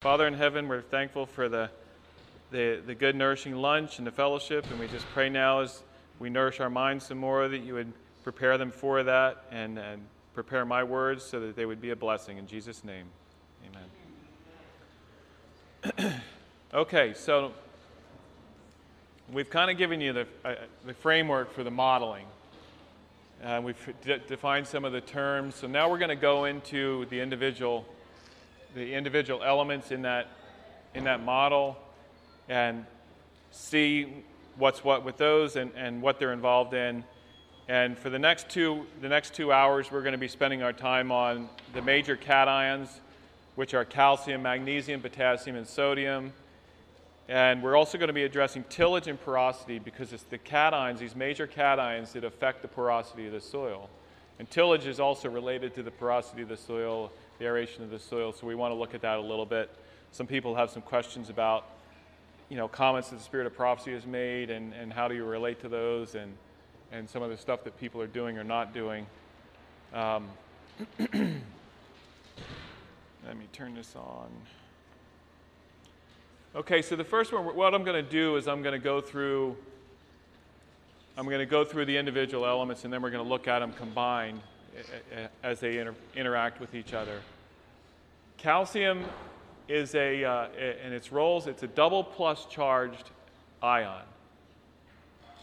Father in heaven, we're thankful for the, the, the good, nourishing lunch and the fellowship, and we just pray now as we nourish our minds some more that you would prepare them for that and, and prepare my words so that they would be a blessing. In Jesus' name, amen. okay, so we've kind of given you the, uh, the framework for the modeling. Uh, we've defined some of the terms. So now we're going to go into the individual, the individual elements in that, in that model and see what's what with those and, and what they're involved in. And for the next two, the next two hours, we're going to be spending our time on the major cations, which are calcium, magnesium, potassium, and sodium. And we're also going to be addressing tillage and porosity because it's the cations, these major cations, that affect the porosity of the soil. And tillage is also related to the porosity of the soil, the aeration of the soil, so we want to look at that a little bit. Some people have some questions about, you know, comments that the Spirit of Prophecy has made and, and how do you relate to those and, and some of the stuff that people are doing or not doing. Um, let me turn this on. Okay, so the first one, what I'm going to do is I'm going to go through, I'm going to go through the individual elements, and then we're going to look at them combined as they inter- interact with each other. Calcium is a, uh, in its roles, it's a double plus charged ion.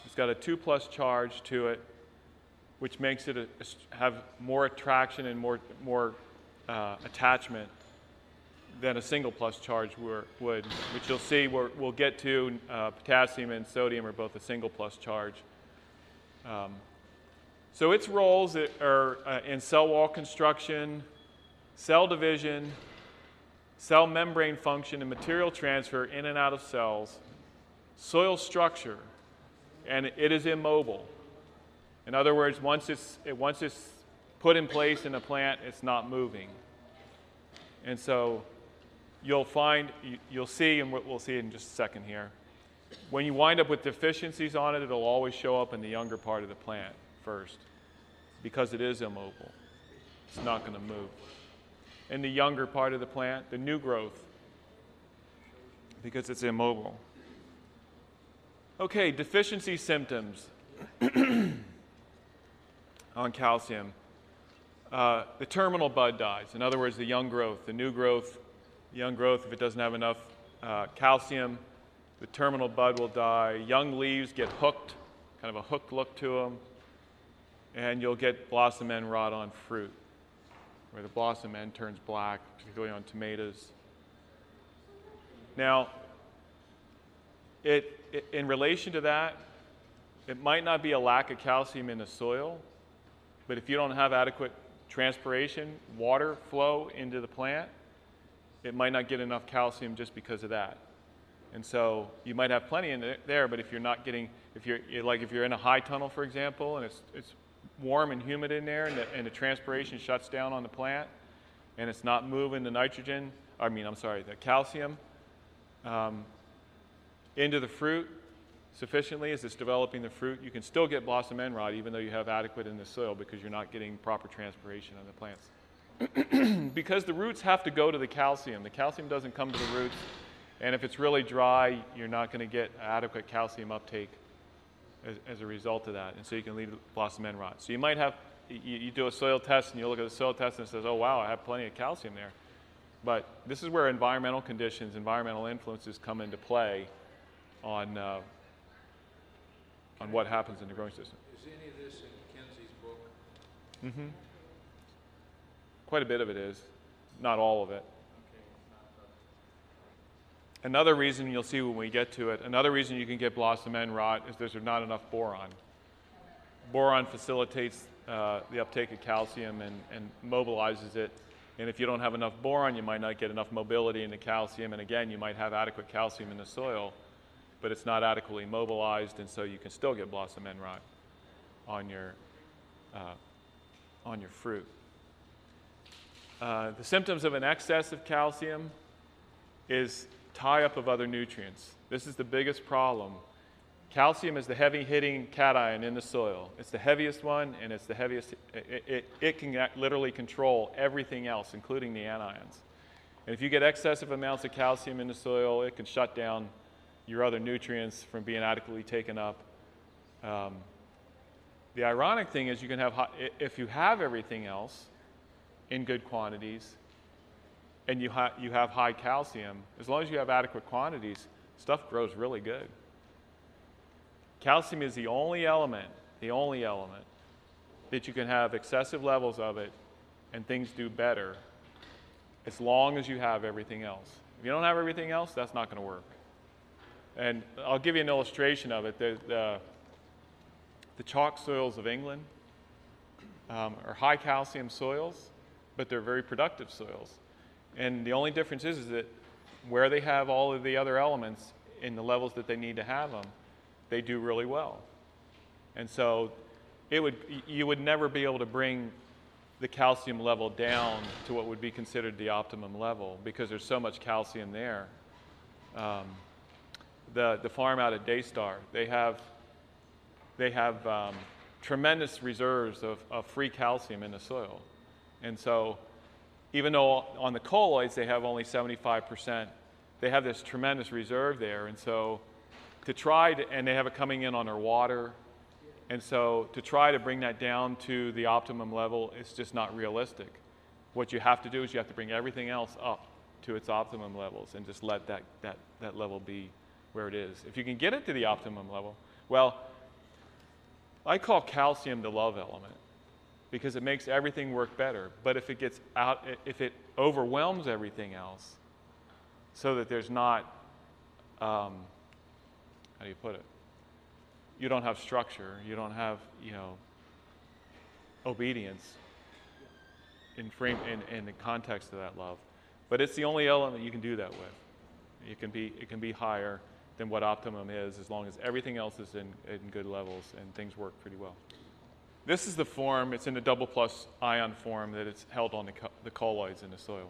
It's got a two plus charge to it, which makes it a, have more attraction and more, more uh, attachment than a single plus charge were, would, which you'll see we will get to. Uh, potassium and sodium are both a single plus charge. Um, so its roles are uh, in cell wall construction, cell division, cell membrane function, and material transfer in and out of cells, soil structure, and it is immobile. In other words, once it's, once it's put in place in a plant, it's not moving. And so you'll find, you'll see, and we'll see in just a second here, when you wind up with deficiencies on it, it'll always show up in the younger part of the plant first because it is immobile. It's not going to move. In the younger part of the plant, the new growth, because it's immobile. Okay, deficiency symptoms on calcium. Uh, the terminal bud dies. In other words, the young growth, the new growth young growth, if it doesn't have enough uh, calcium, the terminal bud will die. Young leaves get hooked, kind of a hooked look to them, and you'll get blossom end rot on fruit, where the blossom end turns black, particularly on tomatoes. Now, it, it, in relation to that, it might not be a lack of calcium in the soil, but if you don't have adequate transpiration, water flow into the plant, it might not get enough calcium just because of that. And so you might have plenty in there, but if you're not getting, if you're like if you're in a high tunnel, for example, and it's, it's warm and humid in there, and the, and the transpiration shuts down on the plant, and it's not moving the nitrogen, I mean, I'm sorry, the calcium um, into the fruit sufficiently as it's developing the fruit, you can still get blossom end rot even though you have adequate in the soil because you're not getting proper transpiration on the plants. because the roots have to go to the calcium. The calcium doesn't come to the roots, and if it's really dry, you're not going to get adequate calcium uptake as, as, a result of that, and so you can lead blossom end rot. So you might have, you, you do a soil test, and you look at the soil test and it says, oh wow, I have plenty of calcium there. But this is where environmental conditions, environmental influences come into play on, uh, on what happens in the growing system. Is any of this in Kinsey's book? Mm-hmm. Quite a bit of it is, not all of it. Another reason you'll see when we get to it, another reason you can get blossom end rot is there's not enough boron. Boron facilitates uh, the uptake of calcium and, and mobilizes it. And if you don't have enough boron, you might not get enough mobility in the calcium. And again, you might have adequate calcium in the soil, but it's not adequately mobilized, and so you can still get blossom end rot on your, uh, on your fruit. Uh, the symptoms of an excess of calcium is tie up of other nutrients. This is the biggest problem. Calcium is the heavy hitting cation in the soil. It's the heaviest one, and it's the heaviest. It, it, it can literally control everything else, including the anions. And if you get excessive amounts of calcium in the soil, it can shut down your other nutrients from being adequately taken up. Um, the ironic thing is, you can have, if you have everything else in good quantities, and you, ha- you have high calcium, as long as you have adequate quantities, stuff grows really good. Calcium is the only element, the only element that you can have excessive levels of it and things do better as long as you have everything else. If you don't have everything else, that's not going to work. And I'll give you an illustration of it. The, the, the chalk soils of England um, are high calcium soils, but they're very productive soils. And the only difference is, is that where they have all of the other elements in the levels that they need to have them, they do really well. And so it would, you would never be able to bring the calcium level down to what would be considered the optimum level because there's so much calcium there. Um, the, the farm out at Daystar, they have, they have um, tremendous reserves of, of free calcium in the soil. And so even though on the colloids they have only 75%, they have this tremendous reserve there. And so to try to, and they have it coming in on their water. And so to try to bring that down to the optimum level is just not realistic. What you have to do is you have to bring everything else up to its optimum levels and just let that, that, that level be where it is. If you can get it to the optimum level, well, I call calcium the love element because it makes everything work better. But if it gets out, if it overwhelms everything else, so that there's not, um, how do you put it? You don't have structure. You don't have, you know, obedience in frame in, in the context of that love. But it's the only element you can do that with. It can be it can be higher than what optimum is as long as everything else is in, in good levels and things work pretty well. This is the form, it's in the double plus ion form that it's held on the, co- the colloids in the soil.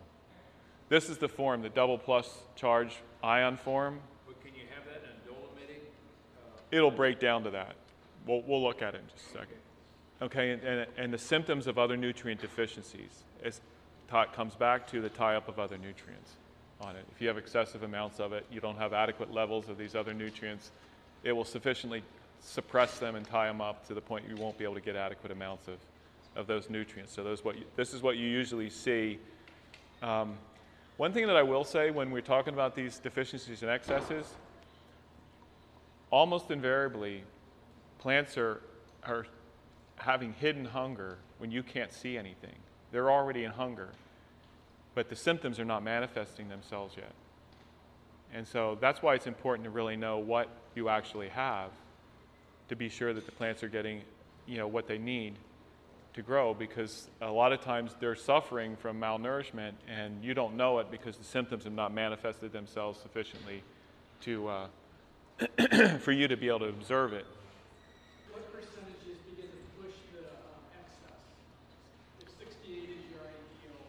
This is the form, the double plus charge ion form. But can you have that in a dolomitic? uh, It'll break down to that. We'll, we'll look at it in just a second. Okay, and, and, and the symptoms of other nutrient deficiencies it comes back to the tie up of other nutrients on it. If you have excessive amounts of it, you don't have adequate levels of these other nutrients, it will sufficiently suppress them and tie them up to the point you won't be able to get adequate amounts of, of those nutrients. So those what you, this is what you usually see. Um, one thing that I will say when we're talking about these deficiencies and excesses, almost invariably, plants are, are having hidden hunger when you can't see anything. They're already in hunger, but the symptoms are not manifesting themselves yet. And so that's why it's important to really know what you actually have to be sure that the plants are getting, you know, what they need to grow because a lot of times they're suffering from malnourishment and you don't know it because the symptoms have not manifested themselves sufficiently to, uh, for you to be able to observe it. What percentages begin to push the um, excess? If 68 is your ideal,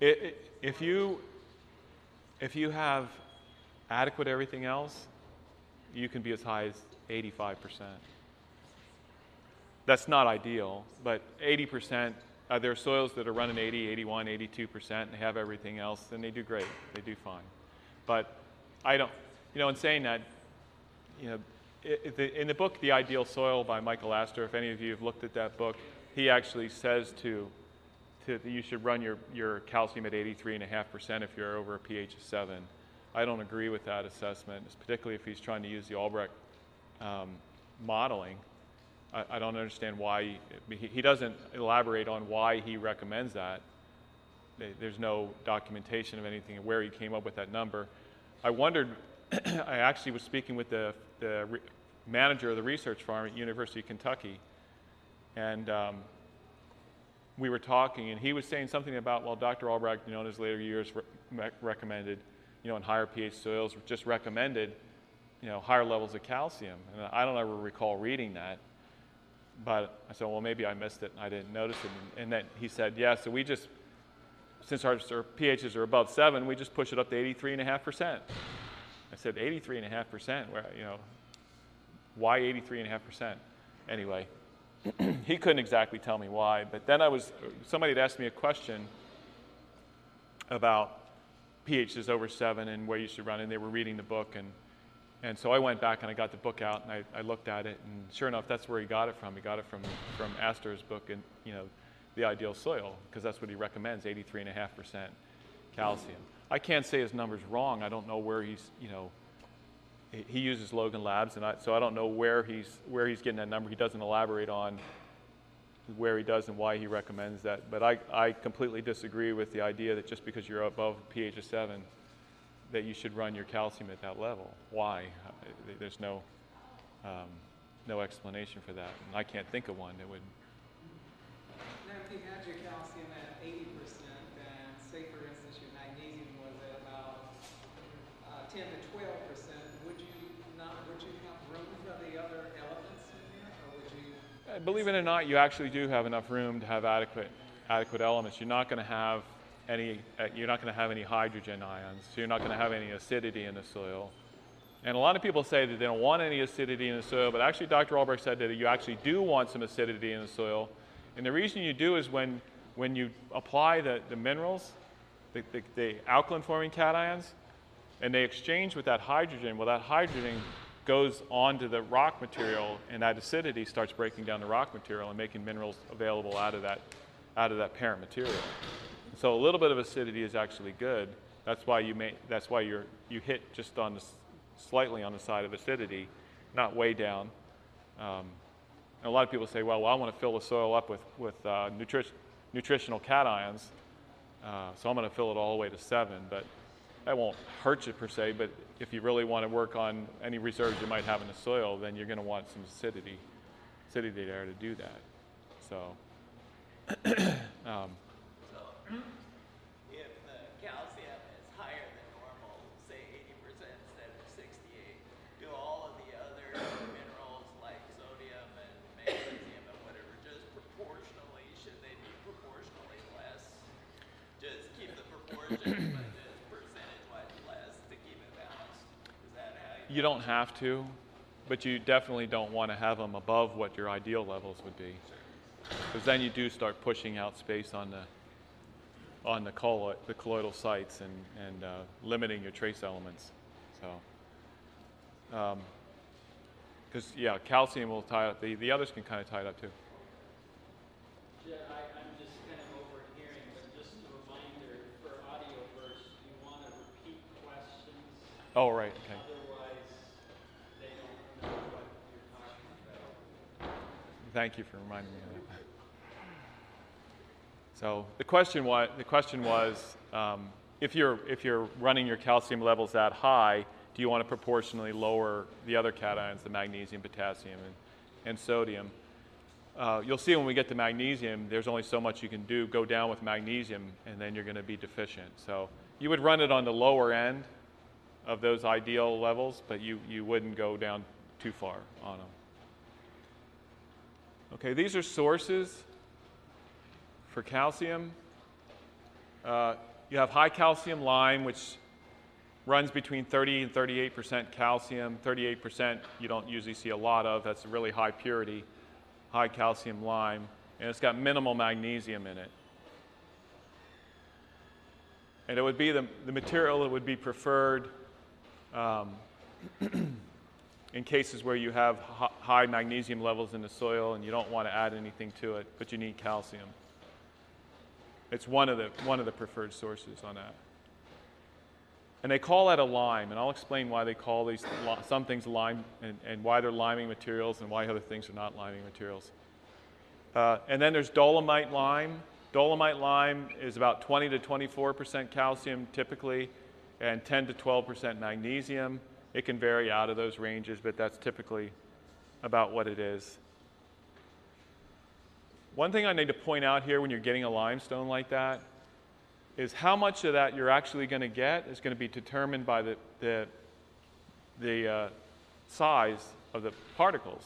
It, it, if you if you have adequate everything else, you can be as high as 85%. That's not ideal, but 80%, uh, there are soils that are running 80, 81, 82%, and they have everything else, and they do great. They do fine. But I don't, you know, in saying that, you know, in the book, The Ideal Soil by Michael Astera, if any of you have looked at that book, he actually says to, to you should run your, your calcium at 83.5% if you're over a pH of 7. I don't agree with that assessment, particularly if he's trying to use the Albrecht um, modeling. I, I, don't understand why he, he, doesn't elaborate on why he recommends that. There's no documentation of anything where he came up with that number. I wondered, I actually was speaking with the, the re- manager of the research farm at University of Kentucky, and um, we were talking, and he was saying something about, well, Dr. Albrecht, you know, in his later years re- recommended, you know, in higher pH soils, just recommended you know, higher levels of calcium. And I don't ever recall reading that. But I said, well, maybe I missed it and I didn't notice it. And, and then he said, yeah, so we just, since our, our pHs are above 7, we just push it up to 83.5%. I said, 83.5%? Where, you know, why 83.5%? Anyway, he couldn't exactly tell me why. But then I was, somebody had asked me a question about pHs over seven and where you should run. And they were reading the book, and and so I went back and I got the book out and I, I looked at it, and sure enough, that's where he got it from. He got it from from Astera's book, and you know, the ideal soil, because that's what he recommends, 83.5% calcium. I can't say his number's wrong. I don't know where he's, you know, he- uses Logan Labs, and I, so I don't know where he's where he's getting that number. He doesn't elaborate on where he does and why he recommends that. But I, I completely disagree with the idea that just because you're above pH of seven, that you should run your calcium at that level. Why? There's no, um, no explanation for that. And I can't think of one that would. Now, if you had your calcium at eighty percent, and say for instance your magnesium was at about uh, ten to twelve percent, would you not, would you have room for the other elements in there, or would you? Uh, Believe it or not, you actually do have enough room to have adequate, adequate elements. You're not going to have any, uh, you're not going to have any hydrogen ions, so you're not going to have any acidity in the soil. And a lot of people say that they don't want any acidity in the soil, but actually Dr. Albrecht said that you actually do want some acidity in the soil. And the reason you do is when, when you apply the, the minerals, the, the, the alkaline forming cations, and they exchange with that hydrogen. Well, that hydrogen goes onto the rock material, and that acidity starts breaking down the rock material and making minerals available out of that, out of that parent material. So a little bit of acidity is actually good. That's why you may, that's why you're, you hit just on the, slightly on the side of acidity, not way down. Um, and a lot of people say, well, well I want to fill the soil up with, with uh, nutri- nutritional cations, uh, so I'm going to fill it all the way to seven. But that won't hurt you per se, but if you really want to work on any reserves you might have in the soil, then you're going to want some acidity, acidity there to do that. So, um, if the calcium is higher than normal, say eighty percent instead of sixty-eight, do all of the other minerals like sodium and magnesium and whatever, just proportionally, should they be proportionally less? Just keep the proportion, but just percentage-wise less to keep it balanced? Is that how you? you don't have to, but you definitely don't want to have them above what your ideal levels would be. Because then you do start pushing out space on the, on the, colloid, the colloidal sites and, and uh, limiting your trace elements. So, because yeah, calcium will tie up, the, the others can kind of tie it up too. Yeah, I, I'm just kind of overhearing, but just a reminder, for audio you want to repeat questions, Oh, right, okay. otherwise they don't know what you're talking about. Thank you for reminding me of that. So the question was, the question was um, if, you're, if you're running your calcium levels that high, do you want to proportionally lower the other cations, the magnesium, potassium, and, and sodium? Uh, you'll see when we get to magnesium, there's only so much you can do. Go down with magnesium, and then you're going to be deficient. So you would run it on the lower end of those ideal levels, but you, you wouldn't go down too far on them. Okay, these are sources for calcium. Uh, you have high calcium lime, which runs between 30 and 38 percent calcium. 38 percent you don't usually see a lot of. That's a really high purity, high calcium lime, and it's got minimal magnesium in it. And it would be the, the material that would be preferred um, in cases where you have hi- high magnesium levels in the soil and you don't want to add anything to it, but you need calcium. It's one of the, one of the preferred sources on that. And they call that a lime, and I'll explain why they call these some things lime and, and why they're liming materials and why other things are not liming materials. Uh, and then there's dolomite lime. Dolomite lime is about 20 to 24 percent calcium typically, and 10 to 12 percent magnesium. It can vary out of those ranges, but that's typically about what it is. One thing I need to point out here when you're getting a limestone like that is how much of that you're actually going to get is going to be determined by the, the, the uh, size of the particles.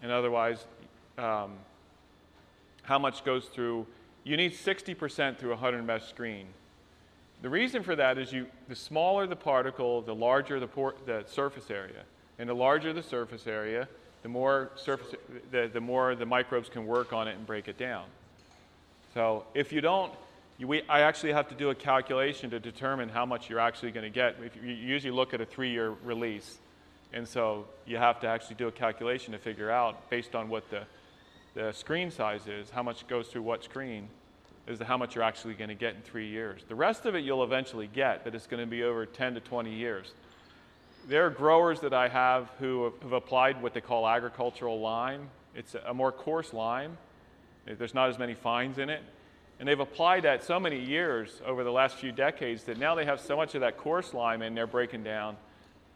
And otherwise, um, how much goes through, you need 60% through a 100 mesh screen. The reason for that is you, the smaller the particle, the larger the, por- the surface area. And the larger the surface area, the more, surface, the, the more the microbes can work on it and break it down. So if you don't, you, we, I actually have to do a calculation to determine how much you're actually going to get. If you, you usually look at a three-year release, and so you have to actually do a calculation to figure out, based on what the, the screen size is, how much goes through what screen, is how much you're actually going to get in three years. The rest of it you'll eventually get, but it's going to be over 10 to 20 years. There are growers that I have who have, applied what they call agricultural lime. It's a, more coarse lime. There's not as many fines in it. And they've applied that so many years over the last few decades that now they have so much of that coarse lime in there breaking down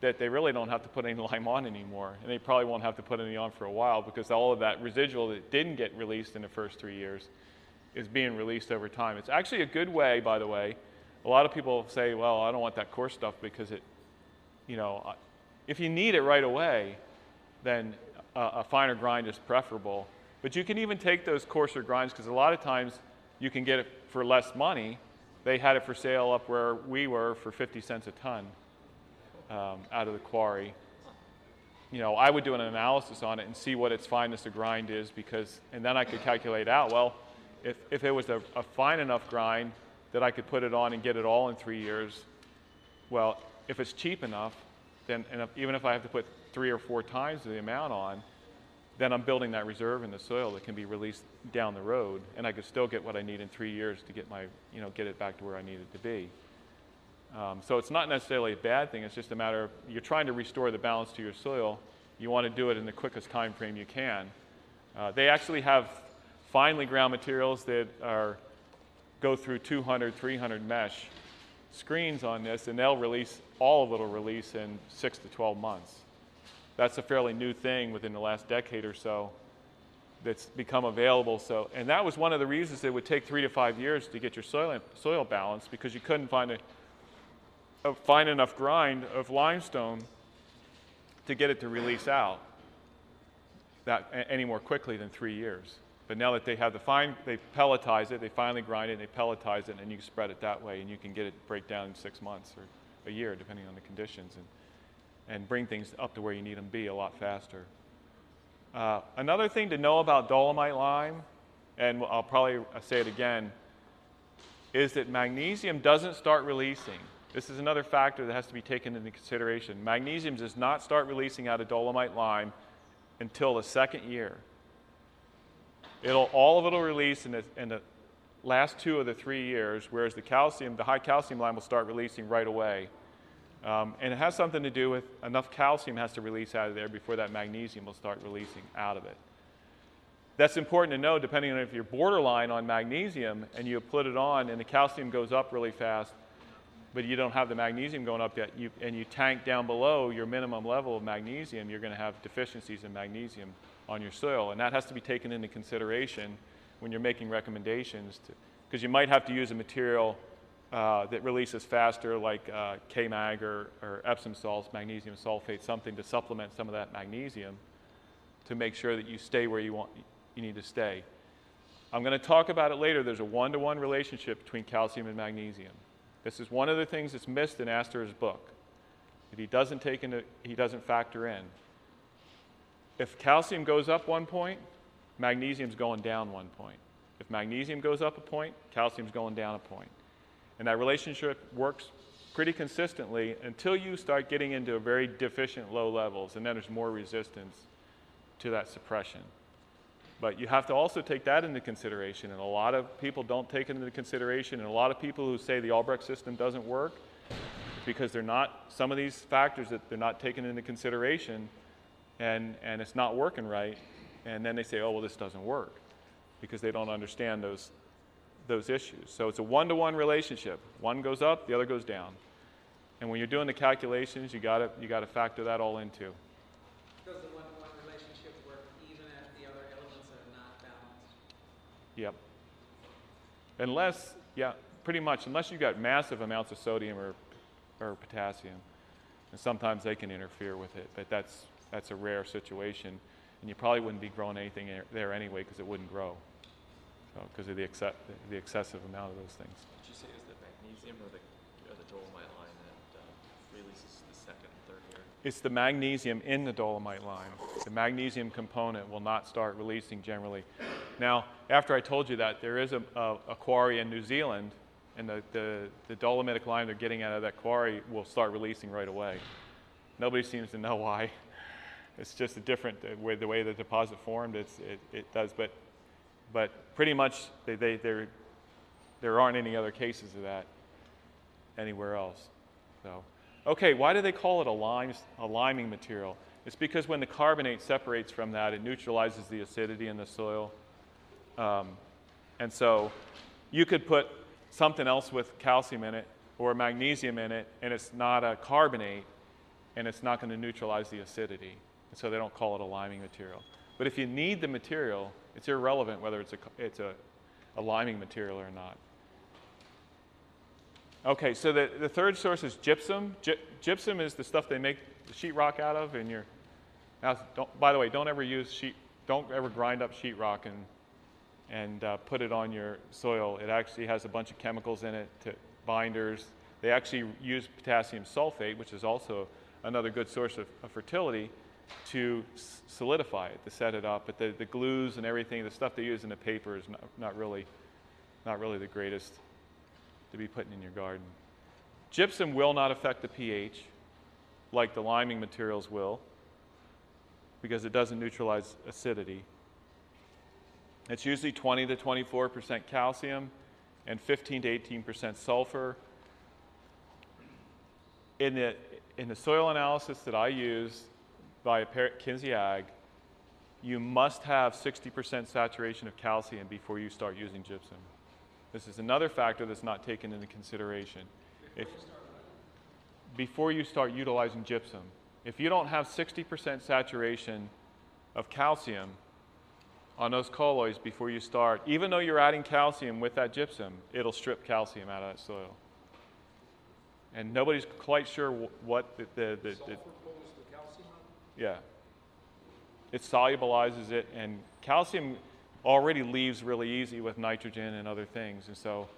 that they really don't have to put any lime on anymore. And they probably won't have to put any on for a while because all of that residual that didn't get released in the first three years is being released over time. It's actually a good way, by the way. A lot of people say, well, I don't want that coarse stuff because it, you know, if you need it right away, then a, a finer grind is preferable. But you can even take those coarser grinds because a lot of times you can get it for less money. They had it for sale up where we were for 50 cents a ton um, out of the quarry. You know, I would do an analysis on it and see what its fineness of grind is because, and then I could calculate out, well, if, if it was a, a fine enough grind that I could put it on and get it all in three years, well, if it's cheap enough, then if, even if I have to put three or four times the amount on, then I'm building that reserve in the soil that can be released down the road, and I could still get what I need in three years to get my, you know, get it back to where I need it to be. Um, so it's not necessarily a bad thing. It's just a matter of you're trying to restore the balance to your soil. You want to do it in the quickest time frame you can. Uh, they actually have finely ground materials that are go through 200, 300 mesh screens on this, and they'll release all of it'll release in six to 12 months. That's a fairly new thing within the last decade or so that's become available. So, and that was one of the reasons it would take three to five years to get your soil soil balance because you couldn't find a, a fine enough grind of limestone to get it to release out that any more quickly than three years. But now that they have the fine, they pelletize it, they finally grind it, and they pelletize it, and you spread it that way, and you can get it break down in six months or a year, depending on the conditions, and, and bring things up to where you need them to be a lot faster. Uh, another thing to know about dolomite lime, and I'll probably say it again, is that magnesium doesn't start releasing. This is another factor that has to be taken into consideration. Magnesium does not start releasing out of dolomite lime until the second year. It'll, all of it will release in the, in the last two of the three years, whereas the calcium, the high calcium lime will start releasing right away. Um, and it has something to do with enough calcium has to release out of there before that magnesium will start releasing out of it. That's important to know depending on if you're borderline on magnesium and you put it on and the calcium goes up really fast, but you don't have the magnesium going up yet, you, and you tank down below your minimum level of magnesium, you're going to have deficiencies in magnesium on your soil. And that has to be taken into consideration when you're making recommendations, because you might have to use a material uh, that releases faster, like uh, K-Mag or, or Epsom salts, magnesium sulfate, something to supplement some of that magnesium to make sure that you stay where you want you need to stay. I'm going to talk about it later. There's a one-to-one relationship between calcium and magnesium. This is one of the things that's missed in Astera's book that he doesn't take into, he doesn't factor in. If calcium goes up one point, magnesium's going down one point. If magnesium goes up a point, calcium's going down a point. And that relationship works pretty consistently until you start getting into very deficient low levels, and then there's more resistance to that suppression. But you have to also take that into consideration, and a lot of people don't take it into consideration, and a lot of people who say the Albrecht system doesn't work because they're not, some of these factors that they're not taken into consideration, and, and it's not working right, and then they say, oh, well, this doesn't work because they don't understand those, those issues. So it's a one to one relationship. One goes up, the other goes down. And when you're doing the calculations, you got you got to factor that all into. Does the one-to-one relationship work even if the other elements are not balanced? Yep. Unless, yeah, pretty much, unless you've got massive amounts of sodium or, or potassium. And sometimes they can interfere with it, but that's, that's a rare situation. And you probably wouldn't be growing anything there anyway because it wouldn't grow. Because of the, exce- the excessive amount of those things. Did you say it was the magnesium or the, or the dolomite lime that uh, releases the second and third year? It's the magnesium in the dolomite lime. The magnesium component will not start releasing generally Now, after I told you that, there is a, a, a quarry in New Zealand, and the, the, the dolomitic lime they're getting out of that quarry will start releasing right away. Nobody seems to know why. It's just a different way, the way the deposit formed. It's, it, it does, but, but pretty much they, they, there, aren't any other cases of that anywhere else. So, okay, why do they call it a, lime, a liming material? It's because when the carbonate separates from that, it neutralizes the acidity in the soil. Um, and so you could put something else with calcium in it or magnesium in it, and it's not a carbonate, and it's not going to neutralize the acidity. And so they don't call it a liming material. But if you need the material, it's irrelevant whether it's a, it's a, a liming material or not. Okay, so the, the third source is gypsum. Gy- gypsum is the stuff they make the sheetrock out of, and your. Now, don't, by the way, don't ever use sheet. Don't ever grind up sheetrock and and uh, put it on your soil. It actually has a bunch of chemicals in it, to binders. They actually use potassium sulfate, which is also another good source of, of fertility, to solidify it, to set it up. But the, the glues and everything, the stuff they use in the paper is not, not really, not really the greatest to be putting in your garden. Gypsum will not affect the pH like the liming materials will because it doesn't neutralize acidity. It's usually 20 to 24 percent calcium and 15 to 18 percent sulfur. In the, in the soil analysis that I use by Kinsey Ag, you must have 60 percent saturation of calcium before you start using gypsum. This is another factor that's not taken into consideration. If, before you start utilizing gypsum, if you don't have 60 percent saturation of calcium, on those colloids before you start, even though you're adding calcium with that gypsum, it'll strip calcium out of that soil. And nobody's quite sure wh- what the, the, the, the yeah. It solubilizes it, and calcium already leaves really easy with nitrogen and other things. And so,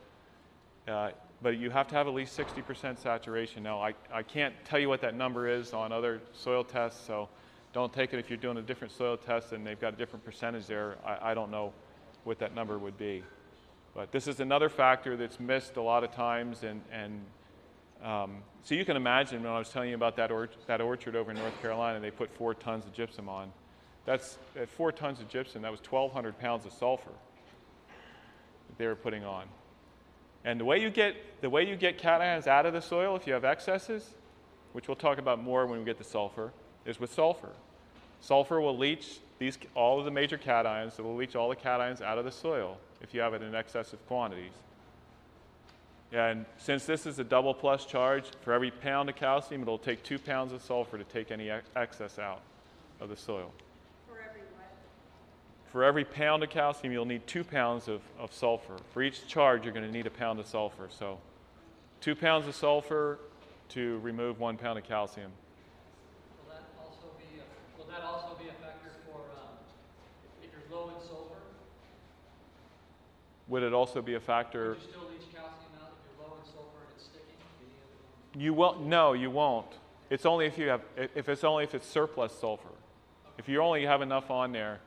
uh, but you have to have at least 60% saturation. Now, I, I can't tell you what that number is on other soil tests, so don't take it if you're doing a different soil test and they've got a different percentage there. I, I don't know what that number would be. But this is another factor that's missed a lot of times. And, and um, so you can imagine when I was telling you about that, or, that orchard over in North Carolina, they put four tons of gypsum on. That's at four tons of gypsum, that was 1,200 pounds of sulfur that they were putting on. And the way you get, the way you get cations out of the soil if you have excesses, which we'll talk about more when we get to sulfur, is with sulfur. Sulfur will leach these, all of the major cations, it will leach all the cations out of the soil if you have it in excessive quantities. And since this is a double plus charge, for every pound of calcium, it'll take two pounds of sulfur to take any ex- excess out of the soil. For every what? For every pound of calcium, you'll need two pounds of, of sulfur. For each charge, you're going to need a pound of sulfur. So, two pounds of sulfur to remove one pound of calcium. Will that also be, a- will that also be a factor for, um, if you're low in sulfur? Would it also be a factor? Would you still leach calcium out if you're low in sulfur and it's sticking? Do you- won't. No, you won't. It's only if you have. If it's only if it's surplus sulfur. If you only have enough on there,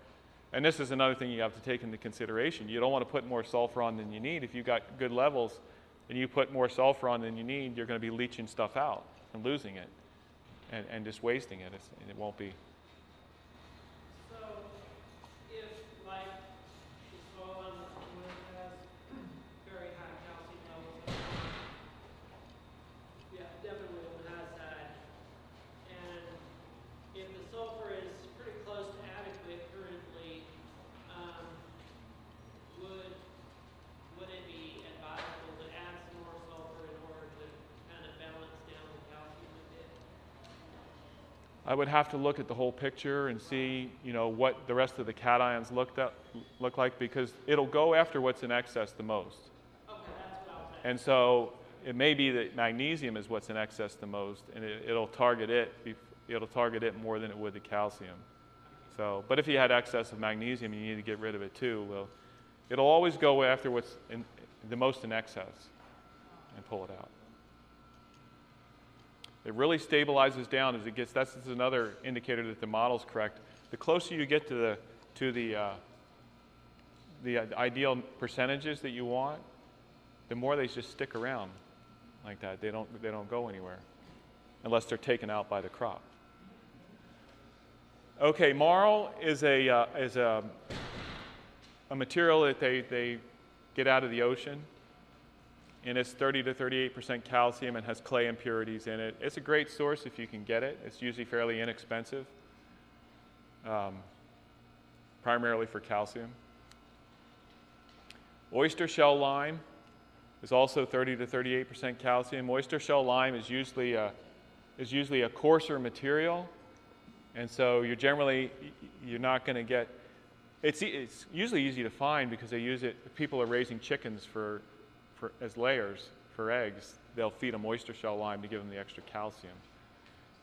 and this is another thing you have to take into consideration. You don't want to put more sulfur on than you need. If you've got good levels, and you put more sulfur on than you need, you're going to be leaching stuff out and losing it, and, and just wasting it. It's, and it won't be. So, if like the soil on the corner has very high calcium levels, yeah, definitely it has that. And if the sulfur is pretty close to adequate currently, um, would, would it be advisable to add some more sulfur in order to kind of balance down the calcium a bit? I would have to look at the whole picture and see, you know, what the rest of the cations looked up, look like because it'll go after what's in excess the most. Okay. And so it may be that magnesium is what's in excess the most, and it, it'll target it. It'll target it more than it would the calcium. So, but if you had excess of magnesium, you need to get rid of it too. Well, it'll always go after what's in, the most in excess and pull it out. It really stabilizes down as it gets. That's another indicator that the model's correct. The closer you get to the to the uh, the ideal percentages that you want, the more they just stick around like that. They don't, they don't go anywhere unless they're taken out by the crop. Okay, marl is a, uh, is a, a material that they, they get out of the ocean. And it's 30 to 38% calcium and has clay impurities in it. It's a great source if you can get it. It's usually fairly inexpensive, um, primarily for calcium. Oyster shell lime is also 30 to 38% calcium. Oyster shell lime is usually a, is usually a coarser material, and so you're generally you're not going to get. It's, it's usually easy to find because they use it. People are raising chickens for, for as layers for eggs, they'll feed them oyster shell lime to give them the extra calcium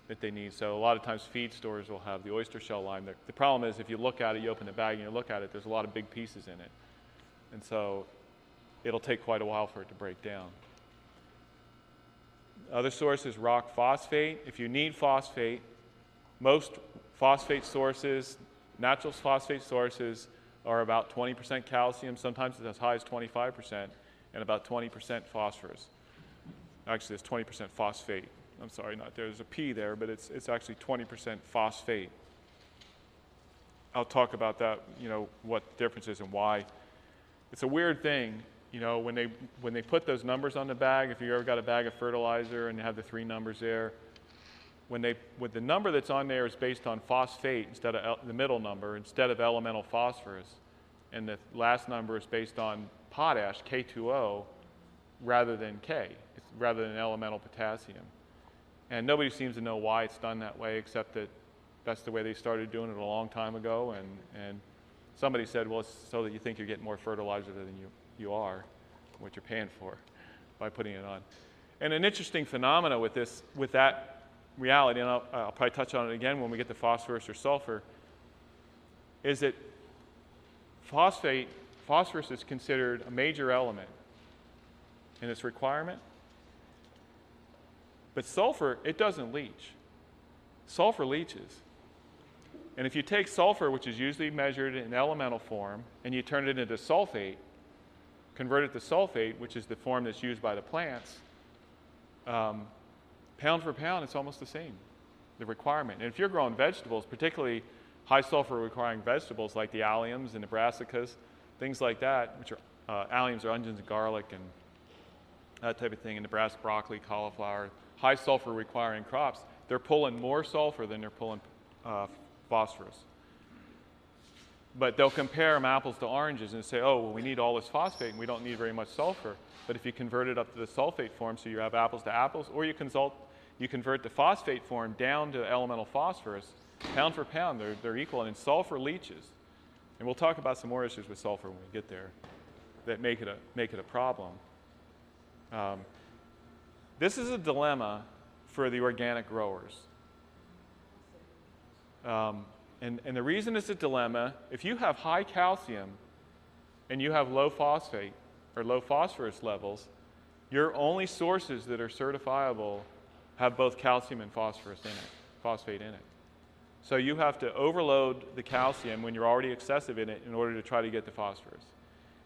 that they need. So a lot of times feed stores will have the oyster shell lime. The, the problem is if you look at it, you open the bag and you look at it, there's a lot of big pieces in it, and so it'll take quite a while for it to break down. Other source is rock phosphate. If you need phosphate, most phosphate sources, natural phosphate sources, are about 20% calcium. Sometimes it's as high as 25%, and about 20% phosphorus. Actually, it's 20% phosphate. I'm sorry, not. There's a P there, but it's, it's actually 20% phosphate. I'll talk about that, you know, what the difference is and why. It's a weird thing, you know, when they, when they put those numbers on the bag, if you ever got a bag of fertilizer and you have the three numbers there, when they, when the number that's on there is based on phosphate instead of el- the middle number, instead of elemental phosphorus, and the last number is based on potash, K2O, rather than K, it's rather than elemental potassium. And nobody seems to know why it's done that way, except that that's the way they started doing it a long time ago. And, and somebody said, well, it's so that you think you're getting more fertilizer than you, you are, what you're paying for by putting it on. And an interesting phenomena with this, with that reality, and I'll, I'll probably touch on it again when we get to phosphorus or sulfur, is that phosphate, phosphorus is considered a major element in its requirement. But sulfur, it doesn't leach. Sulfur leaches. And if you take sulfur, which is usually measured in elemental form, and you turn it into sulfate, convert it to sulfate, which is the form that's used by the plants, um, pound for pound, it's almost the same, the requirement. And if you're growing vegetables, particularly high sulfur requiring vegetables like the alliums and the brassicas, things like that, which are uh, alliums are onions and garlic and that type of thing, and Nebraska broccoli, cauliflower, high sulfur requiring crops, they're pulling more sulfur than they're pulling uh, phosphorus. But they'll compare them apples to oranges and say, oh, well, we need all this phosphate and we don't need very much sulfur. But if you convert it up to the sulfate form, so you have apples to apples, or you, consult, you convert the phosphate form down to elemental phosphorus, pound for pound, they're, they're equal. And in sulfur leaches. And we'll talk about some more issues with sulfur when we get there that make it a, make it a problem. Um, this is a dilemma for the organic growers. Um, and, and the reason it's a dilemma, if you have high calcium and you have low phosphate or low phosphorus levels, your only sources that are certifiable have both calcium and phosphorus in it, phosphate in it. So you have to overload the calcium when you're already excessive in it in order to try to get the phosphorus.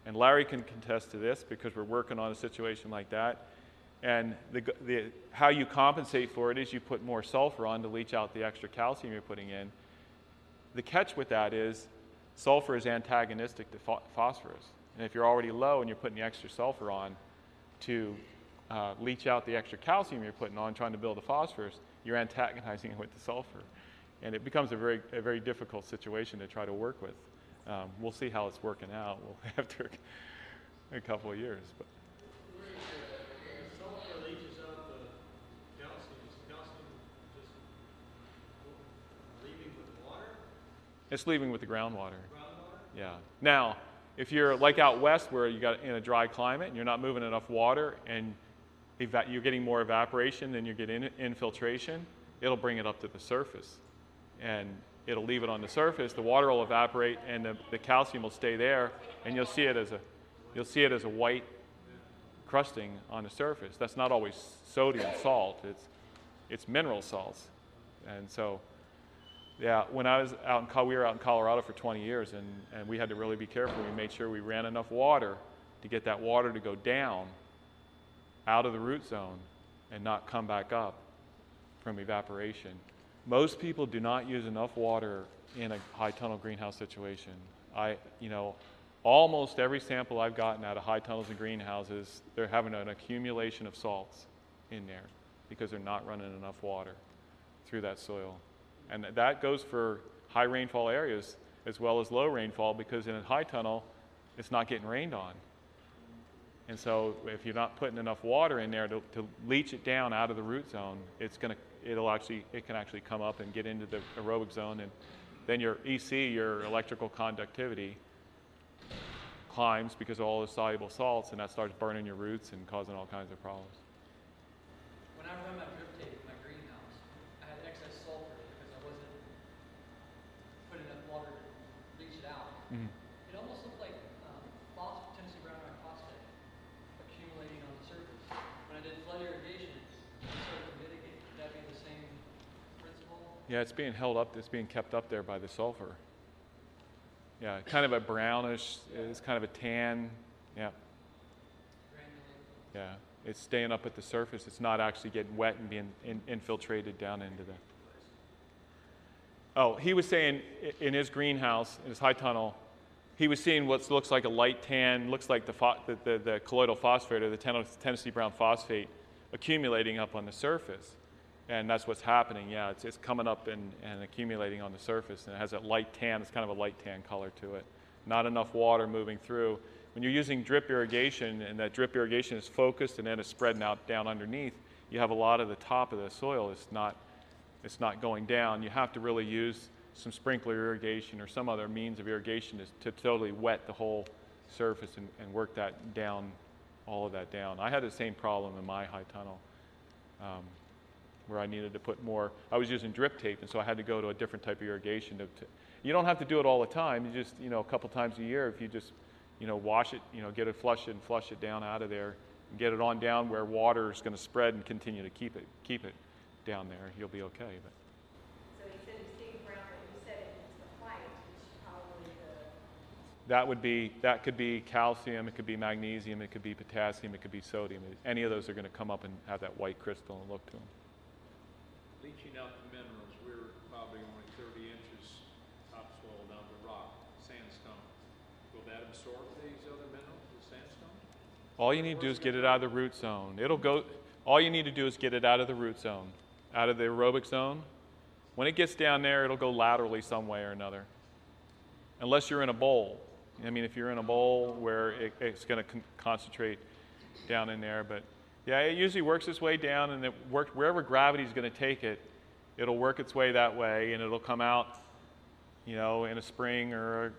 And Larry can contest to this because we're working on a situation like that. And the, the, how you compensate for it is you put more sulfur on to leach out the extra calcium you're putting in. The catch with that is sulfur is antagonistic to pho- phosphorus. And if you're already low and you're putting the extra sulfur on to uh, leach out the extra calcium you're putting on trying to build the phosphorus, you're antagonizing it with the sulfur. And it becomes a very, a very difficult situation to try to work with. Um, we'll see how it's working out after a couple of years. But. It's leaving with the groundwater. groundwater? Yeah. Now, if you're like out west where you got in a dry climate and you're not moving enough water and eva- you're getting more evaporation than you're getting infiltration, it'll bring it up to the surface. And it'll leave it on the surface. The water will evaporate and the, the calcium will stay there and you'll see it as a you'll see it as a white crusting on the surface. That's not always sodium salt. It's it's mineral salts. And so Yeah, when I was out in, we were out in Colorado for 20 years, and, and we had to really be careful. We made sure we ran enough water to get that water to go down out of the root zone and not come back up from evaporation. Most people do not use enough water in a high tunnel greenhouse situation. I, you know, almost every sample I've gotten out of high tunnels and greenhouses, they're having an accumulation of salts in there because they're not running enough water through that soil. And that goes for high rainfall areas as well as low rainfall because in a high tunnel, it's not getting rained on. And so if you're not putting enough water in there to, to leach it down out of the root zone, it's going to, it'll actually, it can actually come up and get into the aerobic zone. And then your EC, your electrical conductivity, climbs because of all the soluble salts, and that starts burning your roots and causing all kinds of problems. When I run my drip tape in my greenhouse, I had excess sulfur because I wasn't putting enough water to leach it out. Mhm. It almost looked like um, phos- Tennessee brown rock phosphate accumulating on the surface. When I did flood irrigation, it started to mitigate. Would that be the same principle? Yeah, it's being held up, it's being kept up there by the sulfur. Yeah, kind of a brownish, it's kind of a tan. Yeah, yeah. It's staying up at the surface. It's not actually getting wet and being in, infiltrated down into the. Oh, he was saying in his greenhouse, in his high tunnel, he was seeing what looks like a light tan, looks like the, the, the, the colloidal phosphate or the Tennessee brown phosphate accumulating up on the surface. And that's what's happening. Yeah, it's, it's coming up and, and accumulating on the surface. And it has that light tan, it's kind of a light tan color to it. Not enough water moving through. When you're using drip irrigation and that drip irrigation is focused and then it's spreading out down underneath, you have a lot of the top of the soil is not it's not going down. You have to really use some sprinkler irrigation or some other means of irrigation to, to totally wet the whole surface and, and work that down, all of that down. I had the same problem in my high tunnel um, where I needed to put more. I was using drip tape, and so I had to go to a different type of irrigation. To, to, you don't have to do it all the time. You just, you know, a couple times a year, if you just, you know, wash it, you know, get it, flush it, and flush it down out of there, and get it on down where water is going to spread and continue to keep it, keep it down there. You'll be okay. But So you said you see brown, but you said it was the white, which is probably the, that would be, that could be calcium, it could be magnesium, it could be potassium, it could be sodium. Any of those are going to come up and have that white crystal and look to them. Leaching out the minerals, we're probably only thirty inches topsoil down to rock, sandstone. Will that absorb these other minerals, the sandstone? All you need to do is get it out of the root zone. It'll go, all you need to do is get it out of the root zone, out of the aerobic zone. When it gets down there, it'll go laterally some way or another. Unless you're in a bowl. I mean, if you're in a bowl where it, it's going to con- concentrate down in there, but yeah, it usually works its way down, and it work, wherever gravity is going to take it, it'll work its way that way, and it'll come out, you know, in a spring or a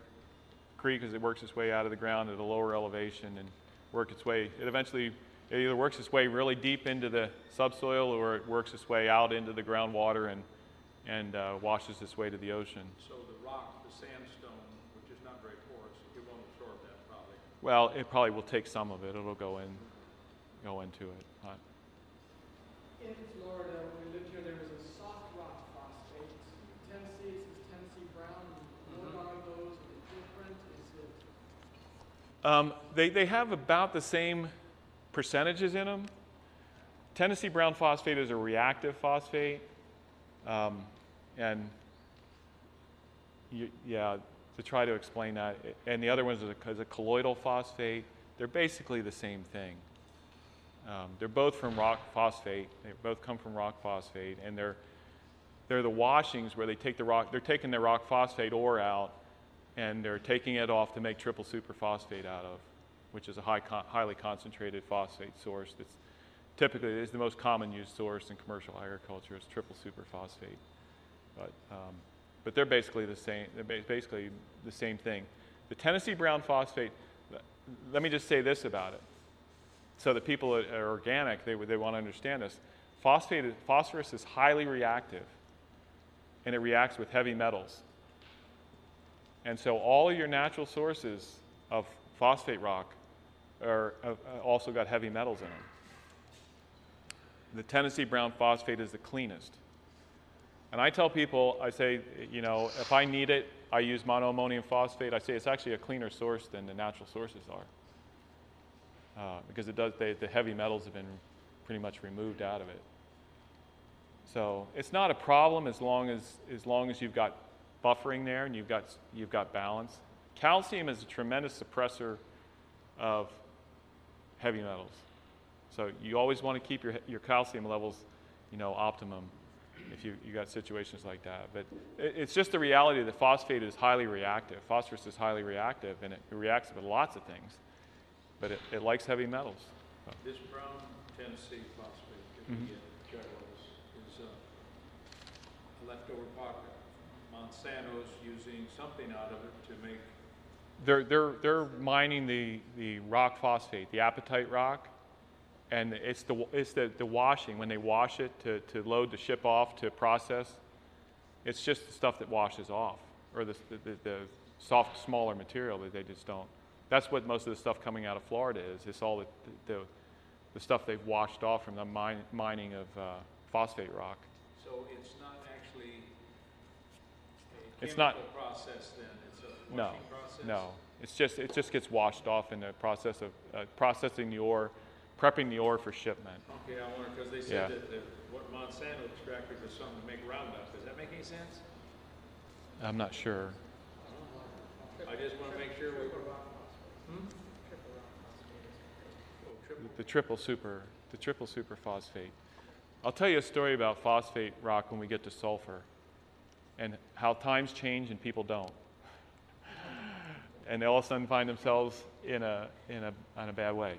creek as it works its way out of the ground at a lower elevation and work its way. It eventually it either works its way really deep into the subsoil or it works its way out into the groundwater and and uh, washes its way to the ocean. So the rock, the sandstone, which is not very porous, it won't absorb that probably. Well, it probably will take some of it. It'll go in, go into it. But In Florida, when we lived here, there was a soft rock phosphate. Tennessee, it says Tennessee brown. What are those? Are they different? Is it? Um, they, they have about the same percentages in them. Tennessee brown phosphate is a reactive phosphate. Um, and you, yeah, to try to explain that. And the other one is a, is a colloidal phosphate. They're basically the same thing. Um, they're both from rock phosphate. They both come from rock phosphate, and they're they're the washings where they take the rock. They're taking the rock phosphate ore out, and they're taking it off to make triple superphosphate out of, which is a high con- highly concentrated phosphate source. That's typically is the most common used source in commercial agriculture. Is triple superphosphate, but um, but they're basically the same. They're ba- basically the same thing. The Tennessee brown phosphate. Let me just say this about it so that people that are organic, they, they want to understand this. Phosphate, phosphorus is highly reactive, and it reacts with heavy metals. And so all of your natural sources of phosphate rock are uh, also got heavy metals in them. The Tennessee brown phosphate is the cleanest And I tell people, I say, you know, if I need it, I use monoammonium phosphate. I say it's actually a cleaner source than the natural sources are. Uh, because it does, they, the heavy metals have been pretty much removed out of it. So it's not a problem as long as, as long as you've got buffering there and you've got, you've got balance. Calcium is a tremendous suppressor of heavy metals. So you always want to keep your, your calcium levels, you know, optimum if you, you got situations like that. But it, it's just the reality that phosphate is highly reactive. Phosphorus is highly reactive and it reacts with lots of things. But it, it likes heavy metals. This brown Tennessee phosphate that we get, Charles, is uh, a leftover pocket. Monsanto's using something out of it to make, They're, they're, they're mining the, the rock phosphate, the apatite rock, and it's, the, it's the, the washing, when they wash it to, to load the ship off to process, it's just the stuff that washes off, or the, the, the soft, smaller material that they just don't. That's what most of the stuff coming out of Florida is. It's all the, the, the stuff they've washed off from the mine, mining of uh, phosphate rock. so it's not actually a It's not- chemical process then, it's a No, process? no. It's just, it just gets washed off in the process of uh, processing the ore, prepping the ore for shipment. Okay, I wonder, because they Yeah. said that the, what Monsanto extracted was something to make Roundup, does that make any sense? I'm not sure. I just want to make sure we. The triple super, the triple super phosphate. I'll tell you a story about phosphate rock when we get to sulfur and how times change and people don't. And they all of a sudden find themselves in a, in a, in a bad way.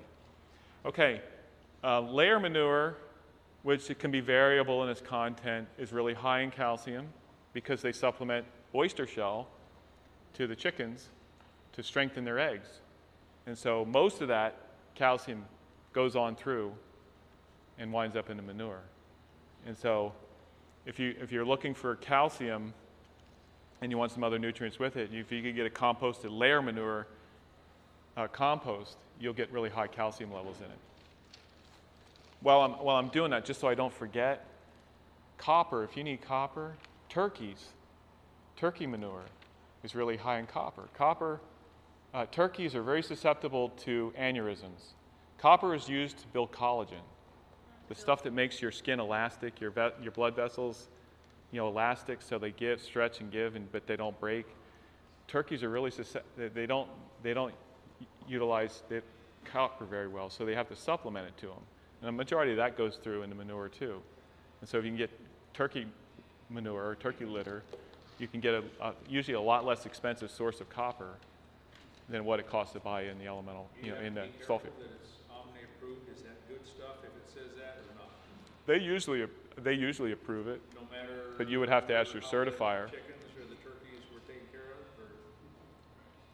Okay, uh, layer manure, which can be variable in its content, is really high in calcium because they supplement oyster shell to the chickens to strengthen their eggs. And so most of that calcium goes on through and winds up in the manure. And so if, you, if you're looking for calcium and you want some other nutrients with it, if you could get a composted layer manure uh, compost, you'll get really high calcium levels in it. While I'm, while I'm doing that, just so I don't forget, copper, if you need copper, turkeys, turkey manure is really high in copper. Copper, uh, turkeys are very susceptible to aneurysms. Copper is used to build collagen, the stuff that makes your skin elastic, your, ve- your blood vessels, you know, elastic, so they give, stretch, and give, and, but they don't break. Turkeys are really susceptible. they- don't they don't utilize the copper very well, so they have to supplement it to them. And a majority of that goes through in the manure too. And so if you can get turkey manure or turkey litter, you can get a, a, usually a lot less expensive source of copper than what it costs to buy in the elemental, you know, in the sulfate. That it's OMRI approved, is that good stuff if it says that or not? They usually they usually approve it. No matter. But you would have to ask your certifier. Chickens or the turkeys were taken care of, or,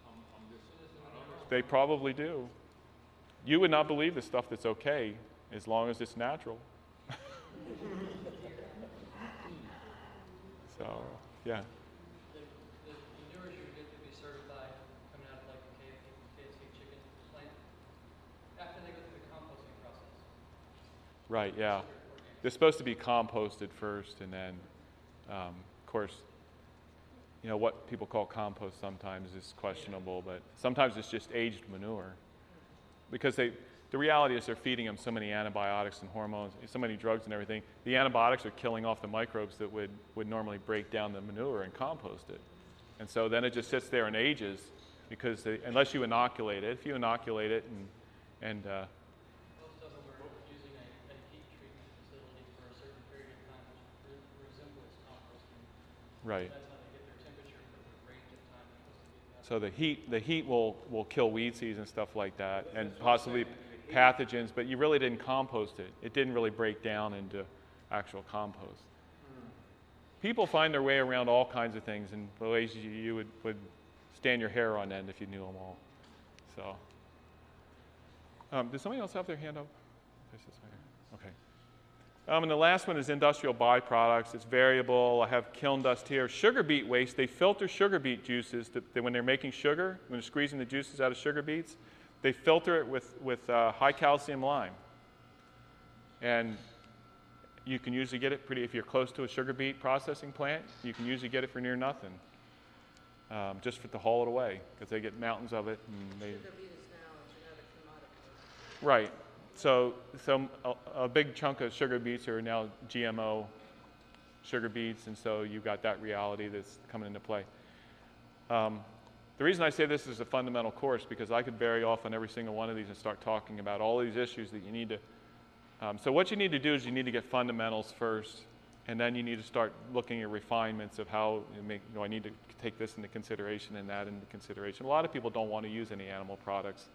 I'm, I'm just, I don't know. They probably do. You would not believe the stuff that's okay as long as it's natural. so, yeah. The, the manures you get to be certified coming out of like the KFC, KFC chicken plant, after they go through the composting process. Right, yeah. They're supposed to be composted first, and then, um, of course, you know, what people call compost sometimes is questionable, but sometimes it's just aged manure. Because they, the reality is they're feeding them so many antibiotics and hormones, so many drugs and everything. The antibiotics are killing off the microbes that would, would normally break down the manure and compost it. And so then it just sits there and ages because they, unless you inoculate it, if you inoculate it and, and uh, Most of them are using a, a heat treatment facility for a certain period of time, which re- resembles composting. right. That's how they get their temperature for the range of time it's supposed to be. At. So the heat, the heat will, will kill weed seeds and stuff like that, and possibly pathogens, but you really didn't compost it. It didn't really break down into actual compost. People find their way around all kinds of things in ways you would, would stand your hair on end if you knew them all. So, um, does somebody else have their hand up? There's this one here. Okay. Um, and the last one is industrial byproducts. It's variable. I have kiln dust here. Sugar beet waste. They filter sugar beet juices to, they- when they're making sugar, when they're squeezing the juices out of sugar beets. They filter it with, with uh, high calcium lime. And you can usually get it pretty, if you're close to a sugar beet processing plant, you can usually get it for near nothing. Um, just for to haul it away, because they get mountains of it and they. Right. So, so a, a big chunk of sugar beets are now GMO sugar beets, and so you've got that reality that's coming into play. Um, the reason I say this is a fundamental course because I could bury off on every single one of these and start talking about all these issues that you need to. Um, so what you need to do is you need to get fundamentals first, and then you need to start looking at refinements of how you make. You know, I need to take this into consideration and that into consideration. A lot of people don't want to use any animal products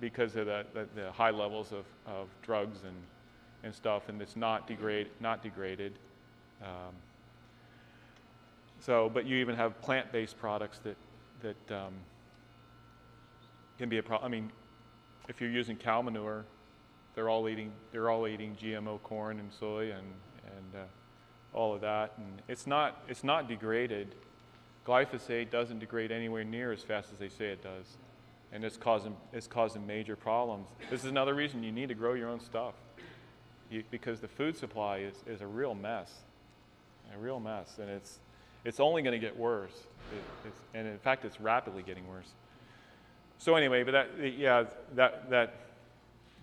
because of the, the, the high levels of, of drugs and, and stuff, and it's not degrade not degraded. Um, so, but you even have plant-based products that that um, can be a problem. I mean, if you're using cow manure, they're all eating they're all eating GMO corn and soy and and uh, all of that, and it's not it's not degraded. Glyphosate doesn't degrade anywhere near as fast as they say it does, and it's causing it's causing major problems. This is another reason you need to grow your own stuff, you, because the food supply is, is a real mess, a real mess, and it's it's only going to get worse. It, and in fact, it's rapidly getting worse. So anyway, but that yeah, that that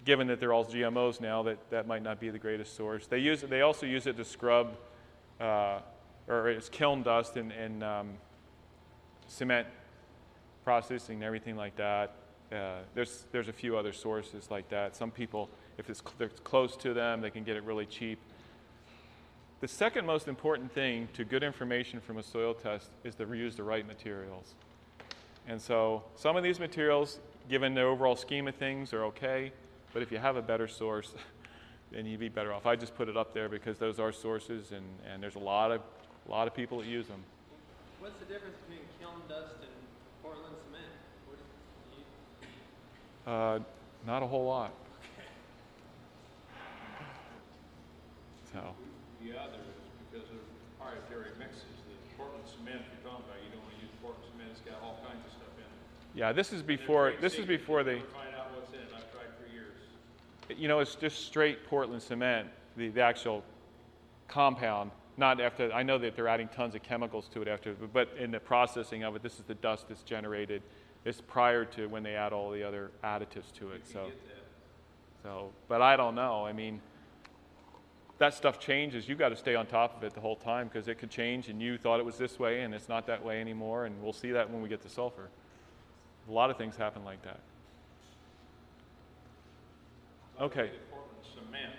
given that they're all GMOs now, that that might not be the greatest source. They use they also use it to scrub, uh, or it's kiln dust and, and um, cement processing and everything like that. Uh, there's there's a few other sources like that. Some people, if it's, cl- close to them, they can get it really cheap. The second most important thing to good information from a soil test is to use the right materials. And so some of these materials, given the overall scheme of things, are okay, but if you have a better source, then you'd be better off. I just put it up there because those are sources, and, and there's a lot of, a lot of people that use them. What's the difference between kiln dust and Portland cement? What you- Uh, not a whole lot. So, The other is because of proprietary mixes, the Portland cement you're talking about, you don't wanna use Portland cement, it's got all kinds of stuff in it. yeah, this is before this is before they. Find out what's in it, I've tried for years. you know, it's just straight Portland cement, the, the actual compound, not after, I know that they're adding tons of chemicals to it after, but in the processing of it, this is the dust that's generated. It's prior to when they add all the other additives to it, so. So, but I don't know, I mean, that stuff changes, You've gotta stay on top of it the whole time, because it could change, and you thought it was this way, and it's not that way anymore, and we'll see that when we get to sulfur. A lot of things happen like that. Okay. Cement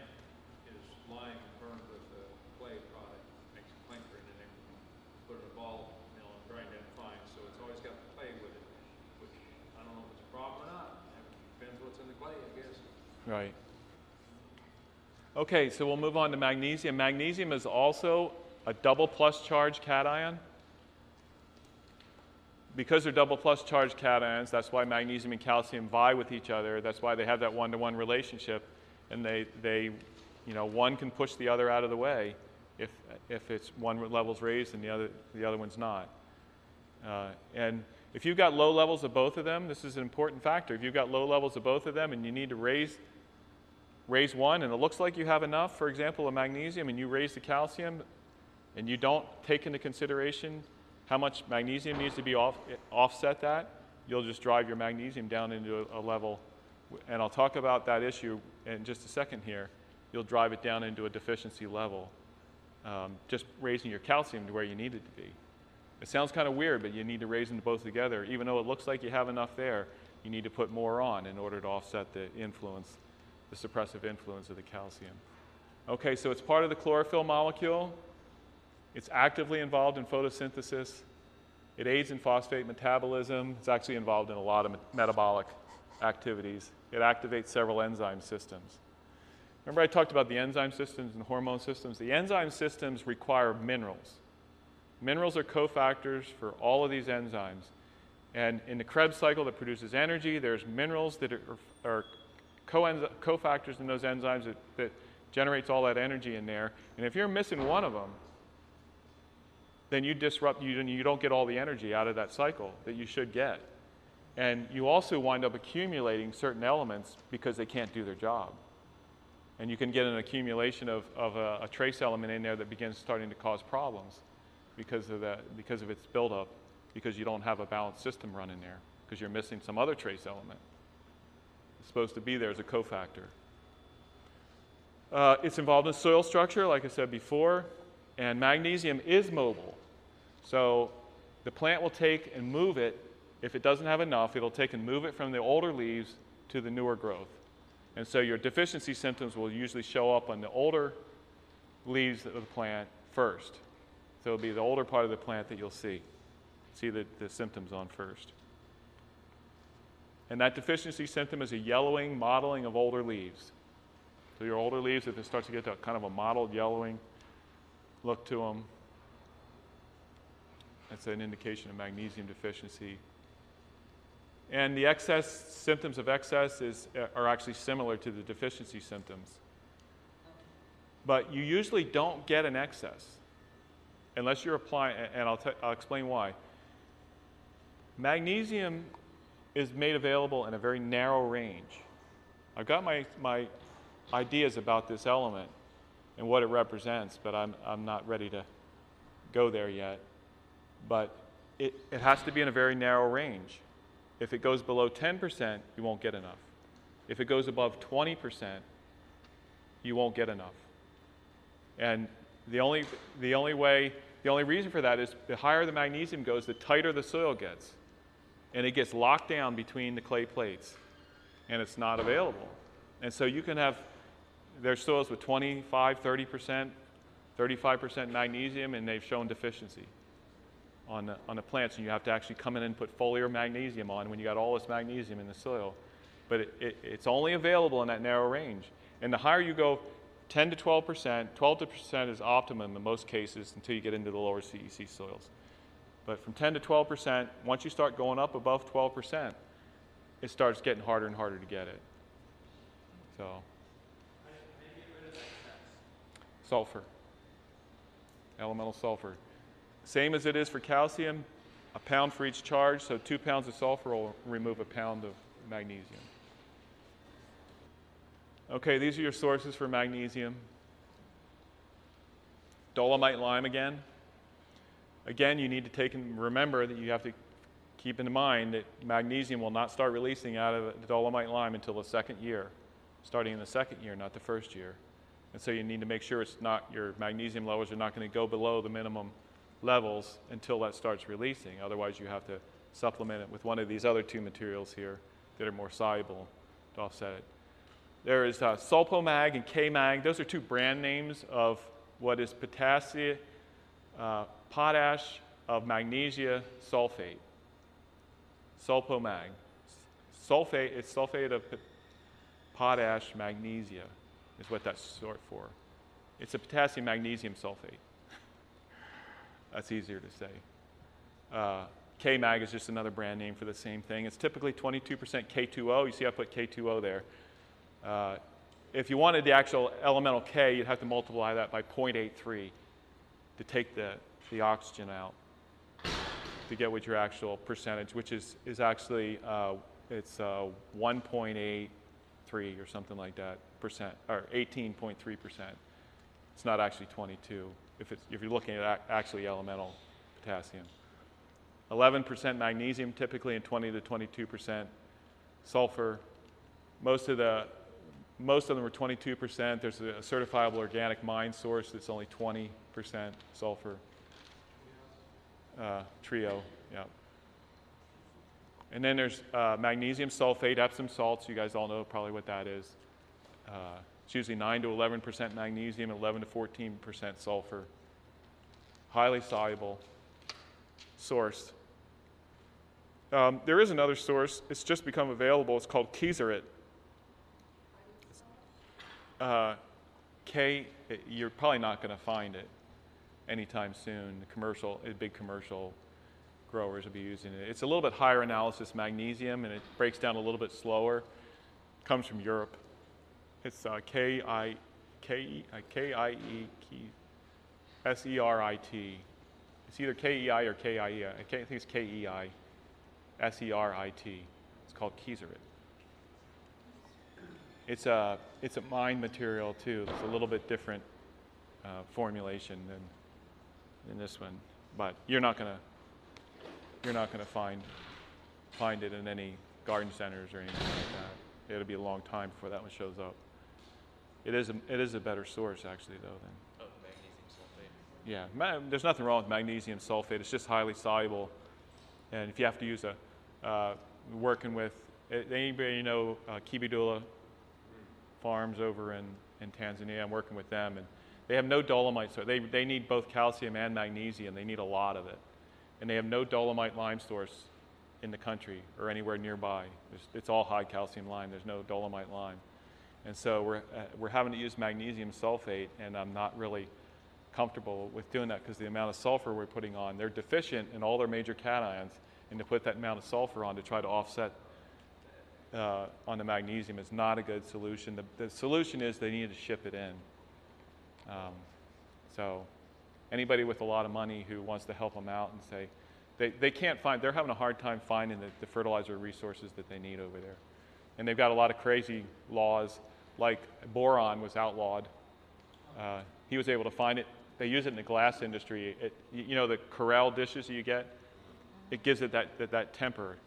is lime burned with a clay product, makes a clinker, and then they put it in a ball mill and grind it fine, so it's always got the clay with it, which, I don't know if it's a problem or not, depends what's in the clay, I guess. Right. Okay, so we'll move on to magnesium. Magnesium is also a double plus charge cation. Because they're double plus charge cations, that's why magnesium and calcium vie with each other. That's why they have that one to one relationship. And they, they, you know, one can push the other out of the way if, if it's one level's raised and the other, the other one's not. Uh, and if you've got low levels of both of them, this is an important factor. If you've got low levels of both of them and you need to raise, raise one and it looks like you have enough, for example, of magnesium, and you raise the calcium, and you don't take into consideration how much magnesium needs to be off, offset that, you'll just drive your magnesium down into a, a level. And I'll talk about that issue in just a second here. You'll drive it down into a deficiency level, um, just raising your calcium to where you need it to be. It sounds kind of weird, but you need to raise them both together. Even though it looks like you have enough there, you need to put more on in order to offset the influence, the suppressive influence of the calcium. Okay, so it's part of the chlorophyll molecule. It's actively involved in photosynthesis. It aids in phosphate metabolism. It's actually involved in a lot of me- metabolic activities. It activates several enzyme systems. Remember, I talked about the enzyme systems and hormone systems? The enzyme systems require minerals. Minerals are cofactors for all of these enzymes. And in the Krebs cycle that produces energy, there's minerals that are, are cofactors in those enzymes that, that generates all that energy in there. And if you're missing one of them, then you disrupt, you, you don't get all the energy out of that cycle that you should get. And you also wind up accumulating certain elements because they can't do their job. And you can get an accumulation of, of a, a trace element in there that begins starting to cause problems because of, that, because of its buildup, because you don't have a balanced system running there, because you're missing some other trace element. Supposed to be there as a cofactor. Uh, it's involved in soil structure, like I said before, and magnesium is mobile. So the plant will take and move it. If it doesn't have enough, it'll take and move it from the older leaves to the newer growth. And so your deficiency symptoms will usually show up on the older leaves of the plant first. So it'll be the older part of the plant that you'll see, see the, the symptoms on first. And that deficiency symptom is a yellowing, mottling of older leaves. So your older leaves, if it starts to get that kind of a mottled yellowing look to them, that's an indication of magnesium deficiency. And the excess symptoms of excess is, uh, are actually similar to the deficiency symptoms. But you usually don't get an excess unless you're applying, and I'll, t- I'll explain why. Magnesium is made available in a very narrow range. I've got my, my ideas about this element and what it represents, but I'm, I'm not ready to go there yet. But it, it has to be in a very narrow range. If it goes below 10%, you won't get enough. If it goes above 20%, you won't get enough. And the only, the only way, the only reason for that is the higher the magnesium goes, the tighter the soil gets. And it gets locked down between the clay plates, and it's not available. And so you can have, their soils with 25, 30%, 35% magnesium, and they've shown deficiency on the, on the plants, and you have to actually come in and put foliar magnesium on when you got all this magnesium in the soil. But it, it, it's only available in that narrow range. And the higher you go, 10 to 12 percent, 12 to percent is optimum in most cases until you get into the lower CEC soils. But from 10 to 12 percent, once you start going up above 12 percent, it starts getting harder and harder to get it. So, sulfur, elemental sulfur. Same as it is for calcium, a pound for each charge, so two pounds of sulfur will remove a pound of magnesium. Okay, these are your sources for magnesium. Dolomite lime again. Again, you need to take and remember that you have to keep in mind that magnesium will not start releasing out of the dolomite lime until the second year, starting in the second year, not the first year. And so you need to make sure it's not your magnesium levels are not going to go below the minimum levels until that starts releasing. Otherwise, you have to supplement it with one of these other two materials here that are more soluble to offset it. There is uh, Sulpomag and K-Mag. Those are two brand names of what is potassium, uh, potash of magnesia sulfate. Sulpomag. Sulfate, it's sulfate of potash magnesia is what that's short for. It's a potassium magnesium sulfate. That's easier to say. Uh, K-Mag is just another brand name for the same thing. It's typically 22% K2O. You see I put K2O there. Uh, if you wanted the actual elemental K, you'd have to multiply that by 0.83 to take the, the oxygen out to get what your actual percentage, which is, is actually uh, it's uh, 1.83 or something like that percent, or 18.3 percent. It's not actually 22 if, it's, if you're looking at actually elemental potassium. 11% magnesium typically and 20 to 22% sulfur. Most of the most of them are 22%. There's a certifiable organic mine source that's only 20% sulfur. Uh, trio, yeah. And then there's uh, magnesium sulfate, Epsom salts. You guys all know probably what that is. Uh, it's usually 9 to 11% magnesium, 11 to 14% sulfur. Highly soluble source. Um, there is another source. It's just become available. It's called Kieserit. Uh, K, you're probably not going to find it anytime soon. The commercial, big commercial growers will be using it. It's a little bit higher analysis magnesium, and it breaks down a little bit slower. It Comes from Europe. It's uh, K I K K I S R I T. It's either K E I or K I E. I think it's K E I S E R I T. It's called Kieserit. It's a, it's a mined material too. It's a little bit different uh, formulation than, than this one. But you're not gonna, you're not gonna find, find it in any garden centers or anything like that. It'll be a long time before that one shows up. It is a, it is a better source actually though than, Oh, magnesium sulfate. yeah, ma- there's nothing wrong with magnesium sulfate. It's just highly soluble. And if you have to use a, uh, working with, anybody know uh, Kibidula farms over in, in Tanzania? I'm working with them, and they have no dolomite. So they, they need both calcium and magnesium. They need a lot of it. And they have no dolomite lime source in the country or anywhere nearby. It's, it's all high calcium lime. There's no dolomite lime. And so we're, uh, we're having to use magnesium sulfate, and I'm not really comfortable with doing that because the amount of sulfur we're putting on, they're deficient in all their major cations, and to put that amount of sulfur on to try to offset uh, on the magnesium is not a good solution. The, the solution is they need to ship it in. Um, so anybody with a lot of money who wants to help them out and say, they, they can't find, they're having a hard time finding the, the fertilizer resources that they need over there. And they've got a lot of crazy laws, like boron was outlawed. Uh, he was able to find it. They use it in the glass industry. It, you know the Corelle dishes you get? It gives it that, that, that temper.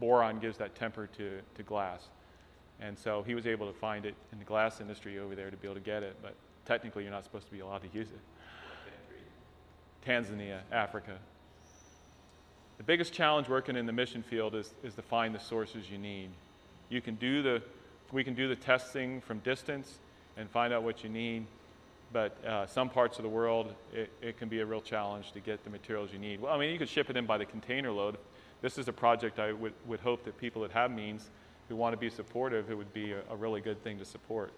Boron gives that temper to, to glass. And so he was able to find it in the glass industry over there to be able to get it, but technically you're not supposed to be allowed to use it. Tanzania, Africa. The biggest challenge working in the mission field is, is to find the sources you need. You can do the, we can do the testing from distance and find out what you need, but uh, some parts of the world, it, it can be a real challenge to get the materials you need. Well, I mean, you could ship it in by the container load. This is a project I would, would hope that people that have means who want to be supportive, it would be a, a really good thing to support,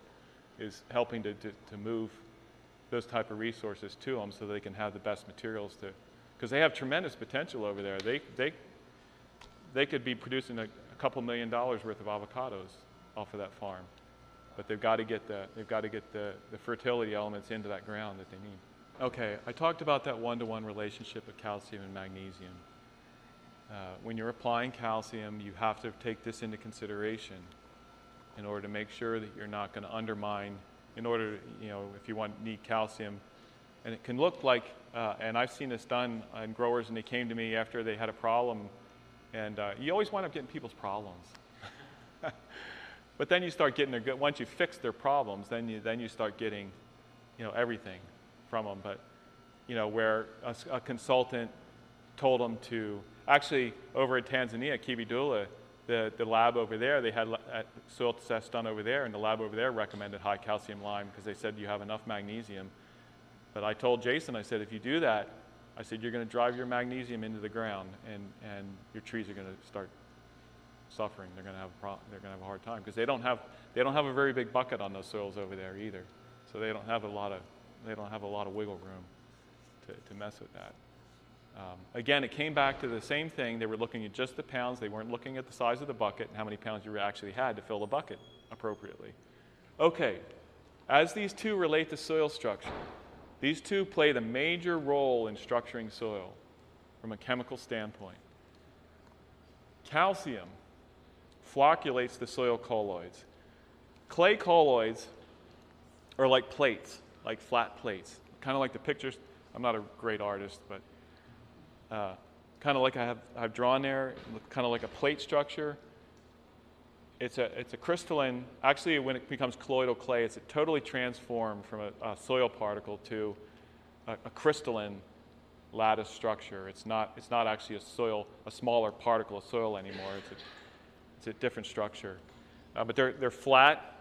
is helping to, to, to move those type of resources to them so they can have the best materials to, because they have tremendous potential over there. They, they, they could be producing a, a couple million dollars worth of avocados off of that farm. But they've got to get the, they've got to get the, the fertility elements into that ground that they need. Okay, I talked about that one-to-one relationship of calcium and magnesium. Uh, when you're applying calcium, you have to take this into consideration in order to make sure that you're not going to undermine, in order, you know, if you want need calcium. And it can look like, uh, and I've seen this done on growers, and they came to me after they had a problem, and uh, you always wind up getting people's problems. but then you start getting their good, once you fix their problems, then you, then you start getting, you know, everything from them. But, you know, where a, a consultant told them to, actually, over in Tanzania, Kibidula, the, the lab over there, they had uh, soil tests done over there, and the lab over there recommended high calcium lime because they said you have enough magnesium. But I told Jason, I said, if you do that, I said, you're going to drive your magnesium into the ground, and, and your trees are going to start suffering. They're going to have a pro- they're going to have a hard time because they don't have they don't have a very big bucket on those soils over there either. So they don't have a lot of they don't have a lot of wiggle room to, to mess with that. Um, again, it came back to the same thing. They were looking at just the pounds. They weren't looking at the size of the bucket and how many pounds you actually had to fill the bucket appropriately. Okay, as these two relate to soil structure, these two play the major role in structuring soil from a chemical standpoint. Calcium flocculates the soil colloids. Clay colloids are like plates, like flat plates, kind of like the pictures. I'm not a great artist, but uh, kind of like I have, I've drawn there, kind of like a plate structure. It's a, it's a crystalline, actually, when it becomes colloidal clay, it's totally transformed from a, a soil particle to a, a crystalline lattice structure. It's not, it's not actually a soil, a smaller particle of soil anymore. It's a, it's a different structure. Uh, but they're, they're flat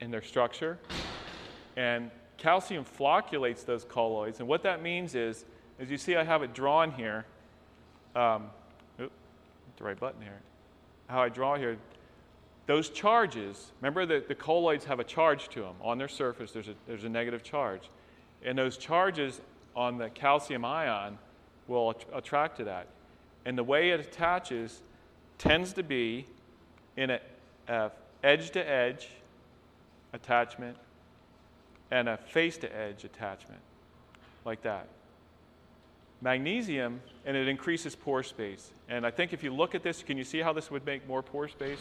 in their structure, and calcium flocculates those colloids. And what that means is, as you see, I have it drawn here. Um, oop, the right button here. How I draw here, those charges, remember that the colloids have a charge to them. On their surface, there's a, there's a negative charge. And those charges on the calcium ion will att- attract to that. And the way it attaches tends to be in a, a edge to edge attachment and a face to edge attachment, like that. Magnesium, and it increases pore space. And I think if you look at this, can you see how this would make more pore space?